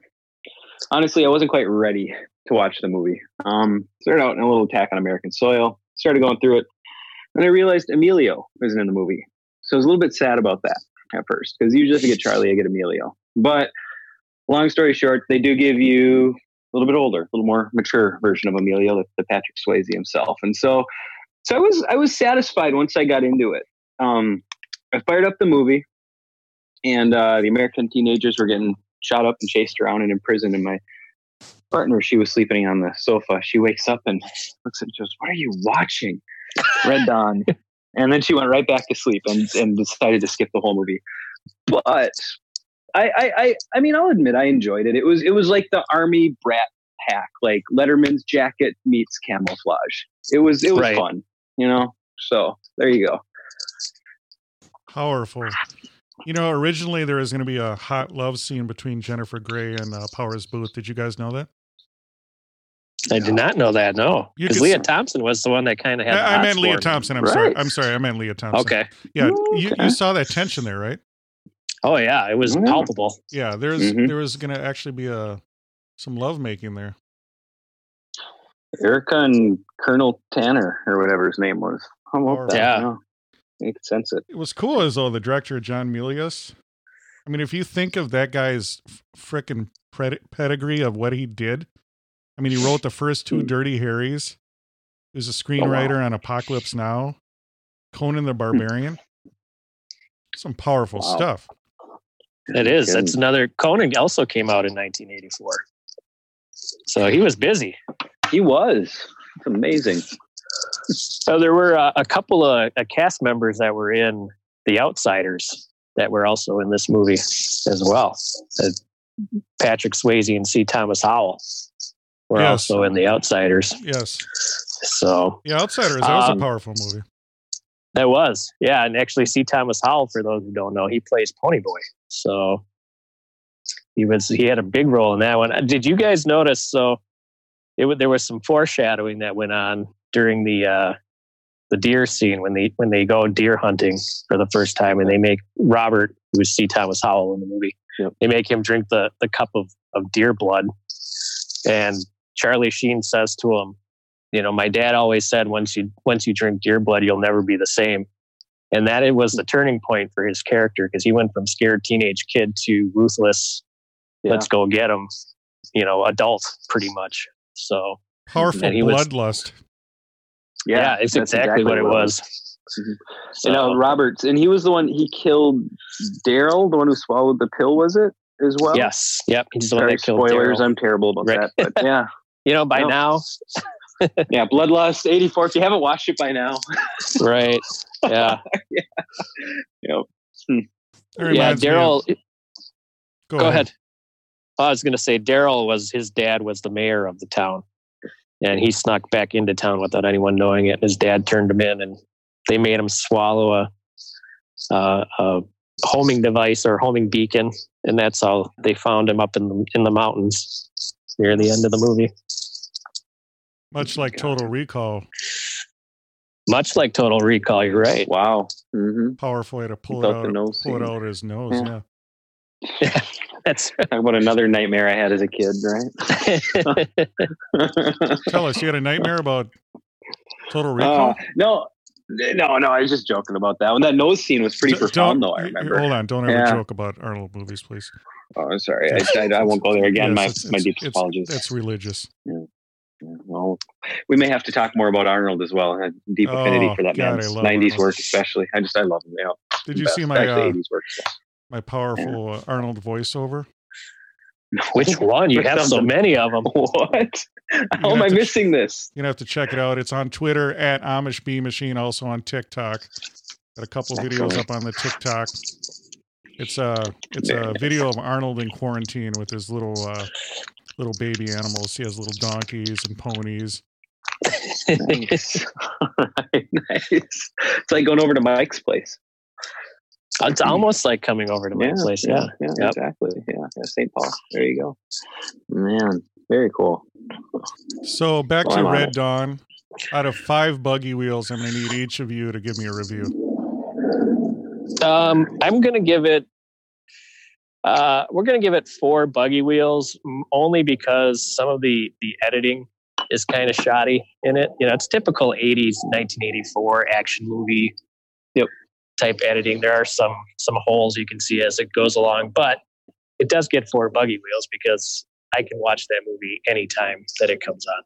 honestly, I wasn't quite ready to watch the movie. Um, started out in a little attack on American soil. Started going through it, and I realized Emilio isn't in the movie, so I was a little bit sad about that at first because usually if you get Charlie, I get Emilio. But long story short, they do give you a little bit older, a little more mature version of Emilio, the, the Patrick Swayze himself, and so, so I was I was satisfied once I got into it. Um, I fired up the movie and uh, the American teenagers were getting shot up and chased around and imprisoned. And my partner, she was sleeping on the sofa. She wakes up and looks at me and goes, "What are you watching?" Red Dawn. [laughs] and then she went right back to sleep and, and decided to skip the whole movie. But I, I, I, I mean, I'll admit I enjoyed it. It was, it was like the army brat pack, like Letterman's jacket meets camouflage. It was, it was Right. fun, you know. So there you go. Powerful. You know, originally there was going to be a hot love scene between Jennifer Grey and uh, Powers Booth. Did you guys know that? I did not know that. No, because Lea Thompson was the one that kind of had. the I, I meant Lea. Thompson. I'm sorry. I'm sorry. I meant Lea Thompson. Okay, Yeah, Ooh, you, you saw that tension there, right? Oh yeah, it was Yeah. palpable. Yeah, there's Mhm. there was gonna actually be a some love making there. Erica and Colonel Tanner or whatever his name was. How about that? Yeah. You could sense it. It was cool as though the director John Milius. I mean, if you think of that guy's frickin' pred- pedigree of what he did, I mean, he wrote the first two Hmm. Dirty Harrys. He was a Oh, screenwriter on Apocalypse Now, Conan the Barbarian. Some powerful Wow. stuff. It is. Kidding. That's another. Conan also came out in 1984, so he was busy. He was. It's amazing. So there were uh, a couple of uh, cast members that were in The Outsiders that were also in this movie as well. Uh, Patrick Swayze and C. Thomas Howell were Yes. also in The Outsiders. Yes. So Yeah, Outsiders. That was Um, a powerful movie. that was, yeah. And actually, C. Thomas Howell, for those who don't know, he plays Ponyboy. So he was he had a big role in that one. Did you guys notice? So it there was some foreshadowing that went on during the uh, the deer scene when they when they go deer hunting for the first time, and they make Robert, who's C. Thomas Howell in the movie, Yep. they make him drink the the cup of of deer blood, and Charlie Sheen says to him, you know, my dad always said once you once you drink deer blood, you'll never be the same. And that it was the turning point for his character because he went from scared teenage kid to ruthless, let's go get him, you know, adult pretty much. So Powerful and he was- bloodlust. yeah, it's that's exactly, what it was. Mhm. So, You know, Roberts, and he was the one he killed Daryl, the one who swallowed the pill, was it as well? yes, yep, he's the one that killed spoilers. Daryl. I'm terrible about Right. that, but [laughs] yeah, You know, by No. now, [laughs] yeah. Bloodlust '84. If you haven't watched it by now, [laughs] right? Yeah, you know, That yeah. reminds me of- Daryl, Go, go ahead. I was going to say Daryl was his dad was the mayor of the town, and he snuck back into town without anyone knowing it. His dad turned him in, and they made him swallow a, uh, a homing device or homing beacon, and that's how they found him up in the in the mountains near the end of the movie. Much like Total Recall, Much like Total Recall, you're right. wow. hmm powerful way to pull it out, pull it out his nose. Yeah. Yeah. [laughs] That's [laughs] Talk about another nightmare I had as a kid, right? [laughs] Tell us, you had a nightmare about Total Uh, Recall? no, no, no. I was just joking about that one. That nose scene was pretty D- profound, though. I remember. Hold on, don't ever Yeah. joke about Arnold movies, please. Oh, I'm sorry. I, I, I won't go there again. Yes, my it's- my it's- deepest it's- apologies. That's religious. Yeah, Well, we may have to talk more about Arnold as well. I had deep affinity Oh, for that God, man's 90s Arnold. work, especially. I just I love him. You know, Did you best. see my Actually, uh, 80s work? My powerful uh, Arnold voiceover? which [laughs] one? You have so many of them. [laughs] What? How am I to ch- missing this? You're gonna have to check it out. It's on Twitter at Amish Bee Machine, also on TikTok. Got a couple videos Excellent. up on the TikTok. It's a it's a video of Arnold in quarantine with his little uh, little baby animals. He has little donkeys and ponies. [laughs] nice. Alright, nice. It's like going over to Mike's place. It's almost like coming over to my place. Yeah. yeah, Yep. exactly. Yeah, yeah, St. Paul. There you go. Man, very cool. So back Well, to I'm Red it. Dawn. Out of five buggy wheels, I'm gonna need each of you to give me a review. Um, I'm gonna give it. Uh, we're gonna give it four buggy wheels, only because some of the the editing is kind of shoddy in it. You know, it's typical '80s, 1984 action movie. Yep. Type editing. There are some some holes you can see as it goes along, but it does get four buggy wheels because I can watch that movie anytime that it comes on.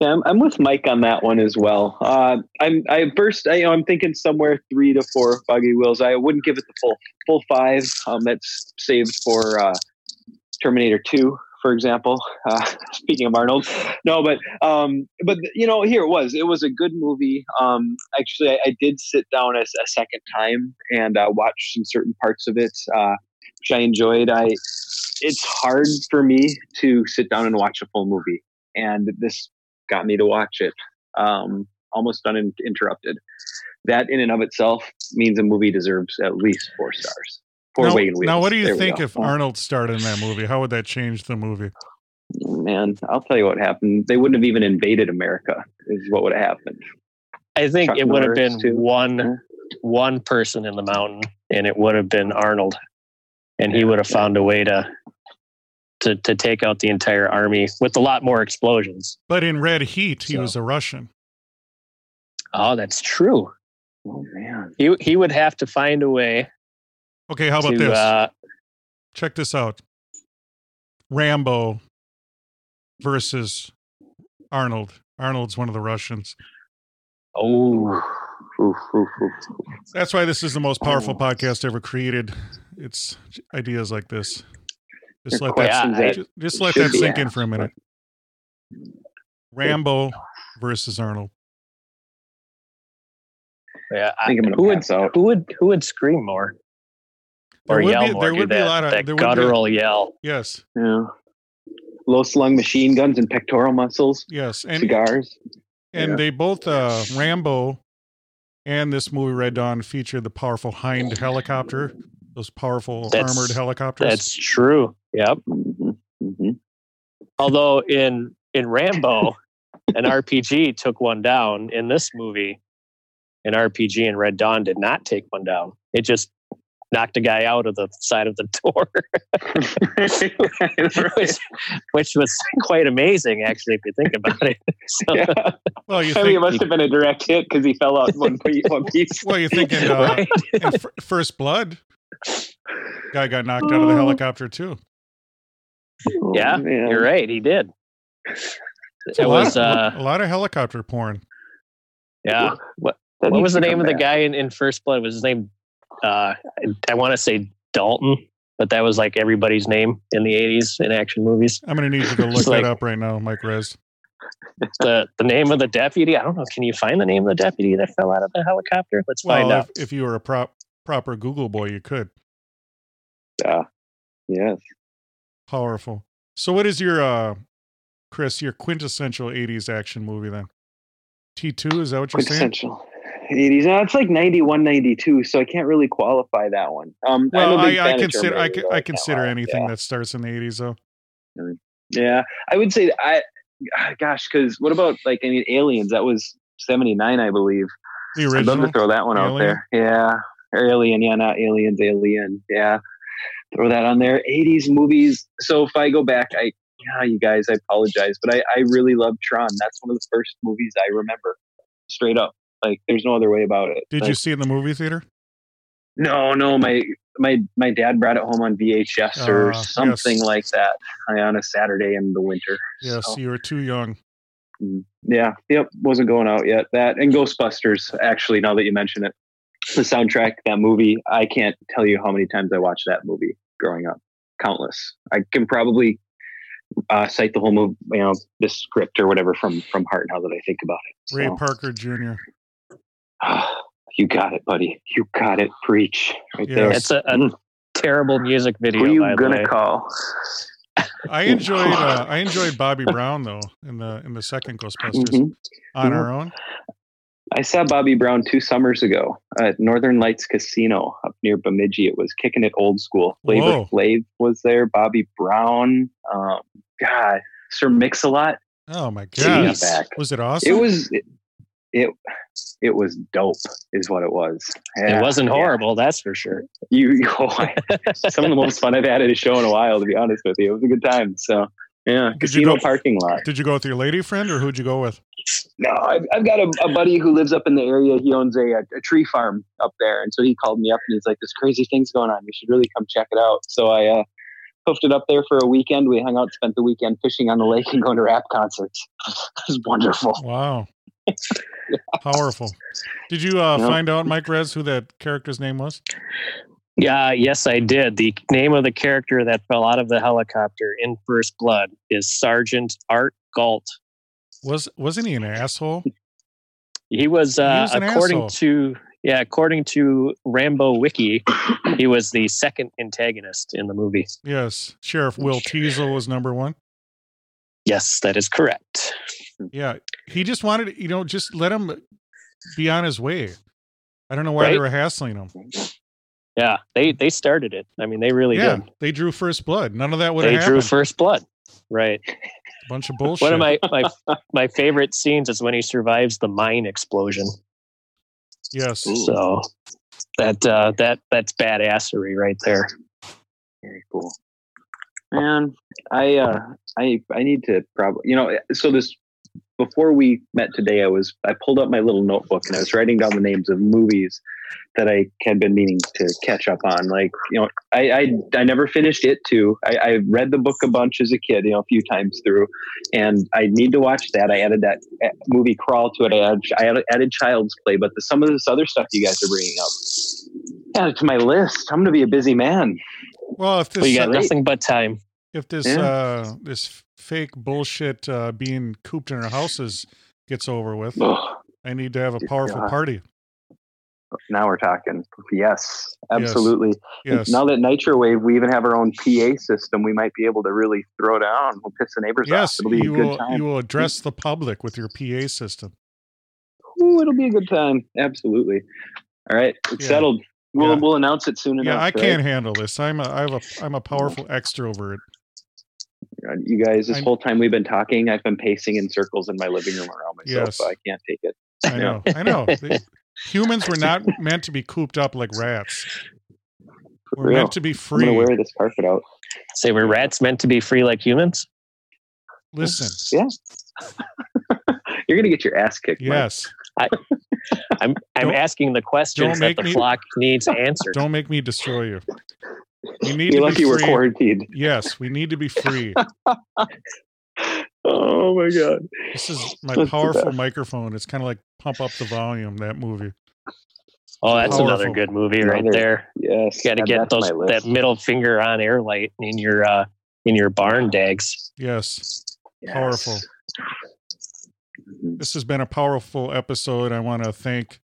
Yeah, I'm, I'm with Mike on that one as well. Uh, I'm I first I, you know, I'm thinking somewhere three to four buggy wheels. I wouldn't give it the full full five. Um, that's saved for uh, Terminator Two, for example. [laughs] Uh, speaking of Arnold, no, but um, but you know, here it was. It was a good movie. Um, actually, I, I did sit down a, a second time and uh, watch some certain parts of it, uh, which I enjoyed. I it's hard for me to sit down and watch a full movie and this got me to watch it um, almost uninterrupted. That in and of itself means a movie deserves at least four stars. Four now, wagon wheels. now, what do you There think if Arnold starred in that movie? How would that change the movie? Man, I'll tell you what happened. They wouldn't have even invaded America. Is what would have happened. I think Chuck it would have been too. one one person in the mountain, and it would have been Arnold, and he would have found a way to to to take out the entire army with a lot more explosions. But in Red Heat, he So- was a Russian. Oh, that's true. Oh man. He he would have to find a way Okay, how about to. this? Uh, Check this out. Rambo versus Arnold. Arnold's one of the Russians. oh, Oof, oof, oof. That's why this is the most powerful Oh. podcast ever created. It's ideas like this. Just They're let that that just, just let that be sink in for a minute. Rambo versus Arnold. yeah. I think I'm gonna who would out. who would who would scream more There or would yell be- more? there do would be a lot of- that there would be a- guttural yell. Yes, Yeah. Low slung machine guns and pectoral muscles, yes, and cigars. and Yeah. they both uh, Rambo and this movie Red Dawn featured the powerful Hind helicopter, those powerful That's- armored helicopters. That's true. Yep. hmm hmm Although in in Rambo, [laughs] an RPG took one down. In this movie, an RPG in Red Dawn did not take one down. It just knocked a guy out of the side of the door, [laughs] [laughs] which, which was quite amazing, actually, if you think about it. [laughs] So, yeah. well, you I mean, it must have been a direct hit because he fell out one piece. One piece. well, you're thinking uh, right? in F- First Blood, guy got knocked out of the helicopter too. Yeah, Oh, man. You're right. He did. a It lot, was, uh, a lot of helicopter porn. yeah. What, what was the name of the back. guy in, in First Blood? Was his name? Uh, I, I want to say Dalton, but that was like everybody's name in the '80s in action movies. I'm going to need you to [laughs] look that like- up right now, Mike Rez. the The name of the deputy. I don't know. Can you find the name of the deputy that fell out of the helicopter? Let's find Well, out. if, if you were a prop, proper Google boy, you could. Yeah. Yes. Powerful. So, what is your, uh, Chris, your quintessential 80s action movie then? T2, is that what you're saying? Quintessential. 80s. No, it's like 91, 92, so I can't really qualify that one. Um, Well, I, I consider I, consider anything Yeah. that starts in the 80s though. Yeah, I would say I. ah, Gosh, because what about like I mean, Aliens? That was seventy nine, I believe. The I'd love to throw that one out there. Yeah, Alien. Yeah, not Aliens. Alien. Yeah, throw that on there. Eighties movies. So if I go back, I yeah, you guys, I apologize, but I I really love Tron. That's one of the first movies I remember. Straight up, like there's no other way about it. Did Like, you see it in the movie theater? No, no, my my my dad brought it home on VHS or Ah, something yes. like that uh, on a Saturday in the winter. Yes, So, you were too young. mm, yeah, yep, wasn't going out yet. That and Ghostbusters. Actually, now that you mention it, the soundtrack that movie. I can't tell you how many times I watched that movie growing up. Countless. I can probably uh, cite the whole movie, you know, the script or whatever from from heart now that I think about it. Ray Parker Jr. [sighs] you got it, buddy. You got it. Preach right Yes. there. It's a, a terrible music video. Who you by gonna way. call? I enjoyed uh, I enjoyed Bobby Brown though in the in the second Ghostbusters Mhm. on Mhm. our own. I saw Bobby Brown two summers ago at Northern Lights Casino up near Bemidji. It was kicking it old school. Flavor Whoa. Flav was there. Bobby Brown. Um, God, Sir Mix-a-Lot. Oh my god. Was it awesome? It was it, it. It was dope, is what it was. Yeah, It wasn't yeah. horrible, that's for sure. You, you [laughs] oh, some of the most fun I've had at a show in a while. To be honest with you, it was a good time. So yeah, Did you casino go- parking lot. Did you go with your lady friend or who'd you go with? No, I've, I've got a, a buddy who lives up in the area. He owns a, a tree farm up there, and so he called me up and he's like, "This crazy thing's going on. You should really come check it out." So I uh, hoofed it up there for a weekend. We hung out, spent the weekend fishing on the lake, and going to rap concerts. [laughs] it was wonderful. Wow. Powerful. Did you uh, Yeah. find out, Mike Rez, who that character's name was? Yeah, yes, I did. The name of the character that fell out of the helicopter in First Blood is Sergeant Art Galt. Was wasn't he an asshole? He was, uh, was according asshole. to yeah, according to Rambo Wiki, he was the second antagonist in the movie. Yes. Sheriff Will Teasle was number one. Yes, that is correct. Yeah. He just wanted, you know, just let him be on his way. I don't know why they were hassling him. Yeah, they they started it. I mean, they really yeah. did. They drew first blood. None of that would They have drew happened. First Blood. Right. A bunch of bullshit. [laughs] One of my, my my favorite scenes is when he survives the mine explosion. yes. Ooh. So that uh, that that's badassery right there. Very cool. Man, I uh I I need to probably you know so this before we met today I was I pulled up my little notebook and I was writing down the names of movies that I had been meaning to catch up on. Like, you know, I I, I never finished it too. I, I read the book a bunch as a kid, you know, a few times through, and I need to watch that. I added that uh, movie Crawl to it. I added, I added, added Child's Play, but the, some of this other stuff you guys are bringing up, add it to my list. I'm going to be a busy man. Well, if We this got nothing but time. if this Yeah. uh this fake bullshit uh being cooped in our houses gets over with, Ugh, I need to have a powerful God. party. now we're talking. Yes, absolutely. Yes. Now that Nitro Wave, we even have our own PA system. We might be able to really throw down. We'll piss the neighbors Yes, off. It'll be you a good will. time. You will address the public with your PA system. Ooh, it'll be a good time. Absolutely. All right, it's Yeah. settled. We'll Yeah. we'll announce it soon enough. Yeah, I right? can't handle this. I'm a. I have a. I'm a powerful extrovert. You guys, this I'm- whole time we've been talking, I've been pacing in circles in my living room around myself. Yes. So I can't take it. I know. I know. [laughs] The- humans were not meant to be cooped up like rats. We're real. meant to be free. I'm free. gonna wear this carpet out. Say were rats meant to be free like humans? Listen. [laughs] You're gonna get your ass kicked. Mike. Yes. I'm I'm Don't- asking the questions that the me- flock needs [laughs] answered. Don't make me destroy you. We need You're to lucky be we're free. quarantined. Yes, we need to be free. [laughs] Oh my god. This is my That's powerful microphone. It's kind of like pump up the volume. That movie. Oh, that's another good movie right there. Yes. Got to get those that middle finger on air light in your uh in your barn dags. Yes. Yes. Powerful. Mhm. This has been a powerful episode. I want to thank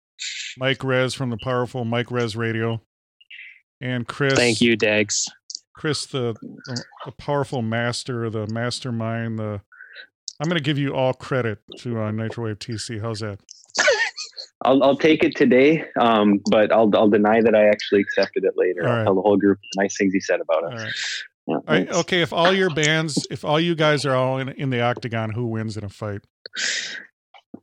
Mike Rez from the powerful Mike Rez Radio, and Chris. Thank you, Dags. Chris, the the, powerful master, the mastermind. The I'm going to give you all credit to uh, Nitrowave TC. How's that? [laughs] I'll I'll take it today, um, but I'll I'll deny that I actually accepted it later. All I'll tell the whole group the nice things he said about All it. Right. Yeah, All right. Okay. If all your bands, if all you guys are all in, in the octagon, who wins in a fight?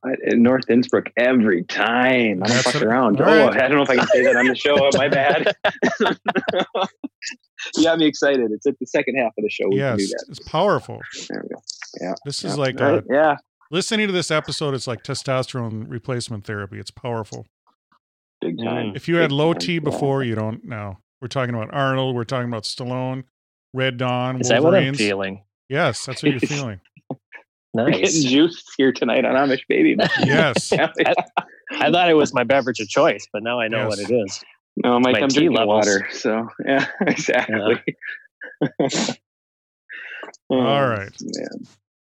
I- in North Innsbruck every time. I don't That's fuck it. around. All Oh, right. I don't know if I can say that on the show. My bad. [laughs] you got me excited. It's at the second half of the show. We yes, can do that. it's powerful. There we go. Yeah. This yeah. is like Right? uh, yeah. listening to this episode. It's like testosterone replacement therapy. It's powerful. Big time. If you had low time. T Yeah. before, you don't know. We're talking about Arnold. We're talking about Stallone, Red Dawn, Is that what I'm feeling? Yes, that's what you're [laughs] feeling. We're getting Nice. juiced here tonight on Amish Baby. [laughs] Yes. [laughs] Yeah. I thought it was my beverage of choice, but now I know what it is. No, Mike, My I'm tea drinking levels. water. So yeah, exactly. Uh-huh. Oh, All right. man.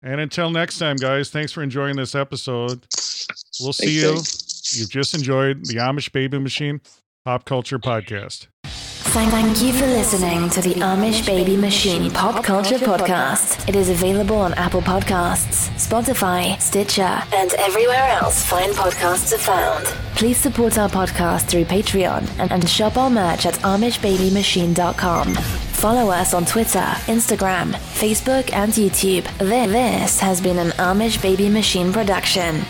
And until next time, guys, thanks for enjoying this episode. We'll see Thanks, you. You've just enjoyed the Amish Baby Machine Pop Culture Podcast. Thank you for listening to the Amish Baby Machine Pop Culture Podcast. It is available on Apple Podcasts, Spotify, Stitcher, and everywhere else fine podcasts are found. Please support our podcast through Patreon and, shop our merch at AmishBabyMachine.com. Follow us on Twitter, Instagram, Facebook, and YouTube. This has been an Amish Baby Machine production.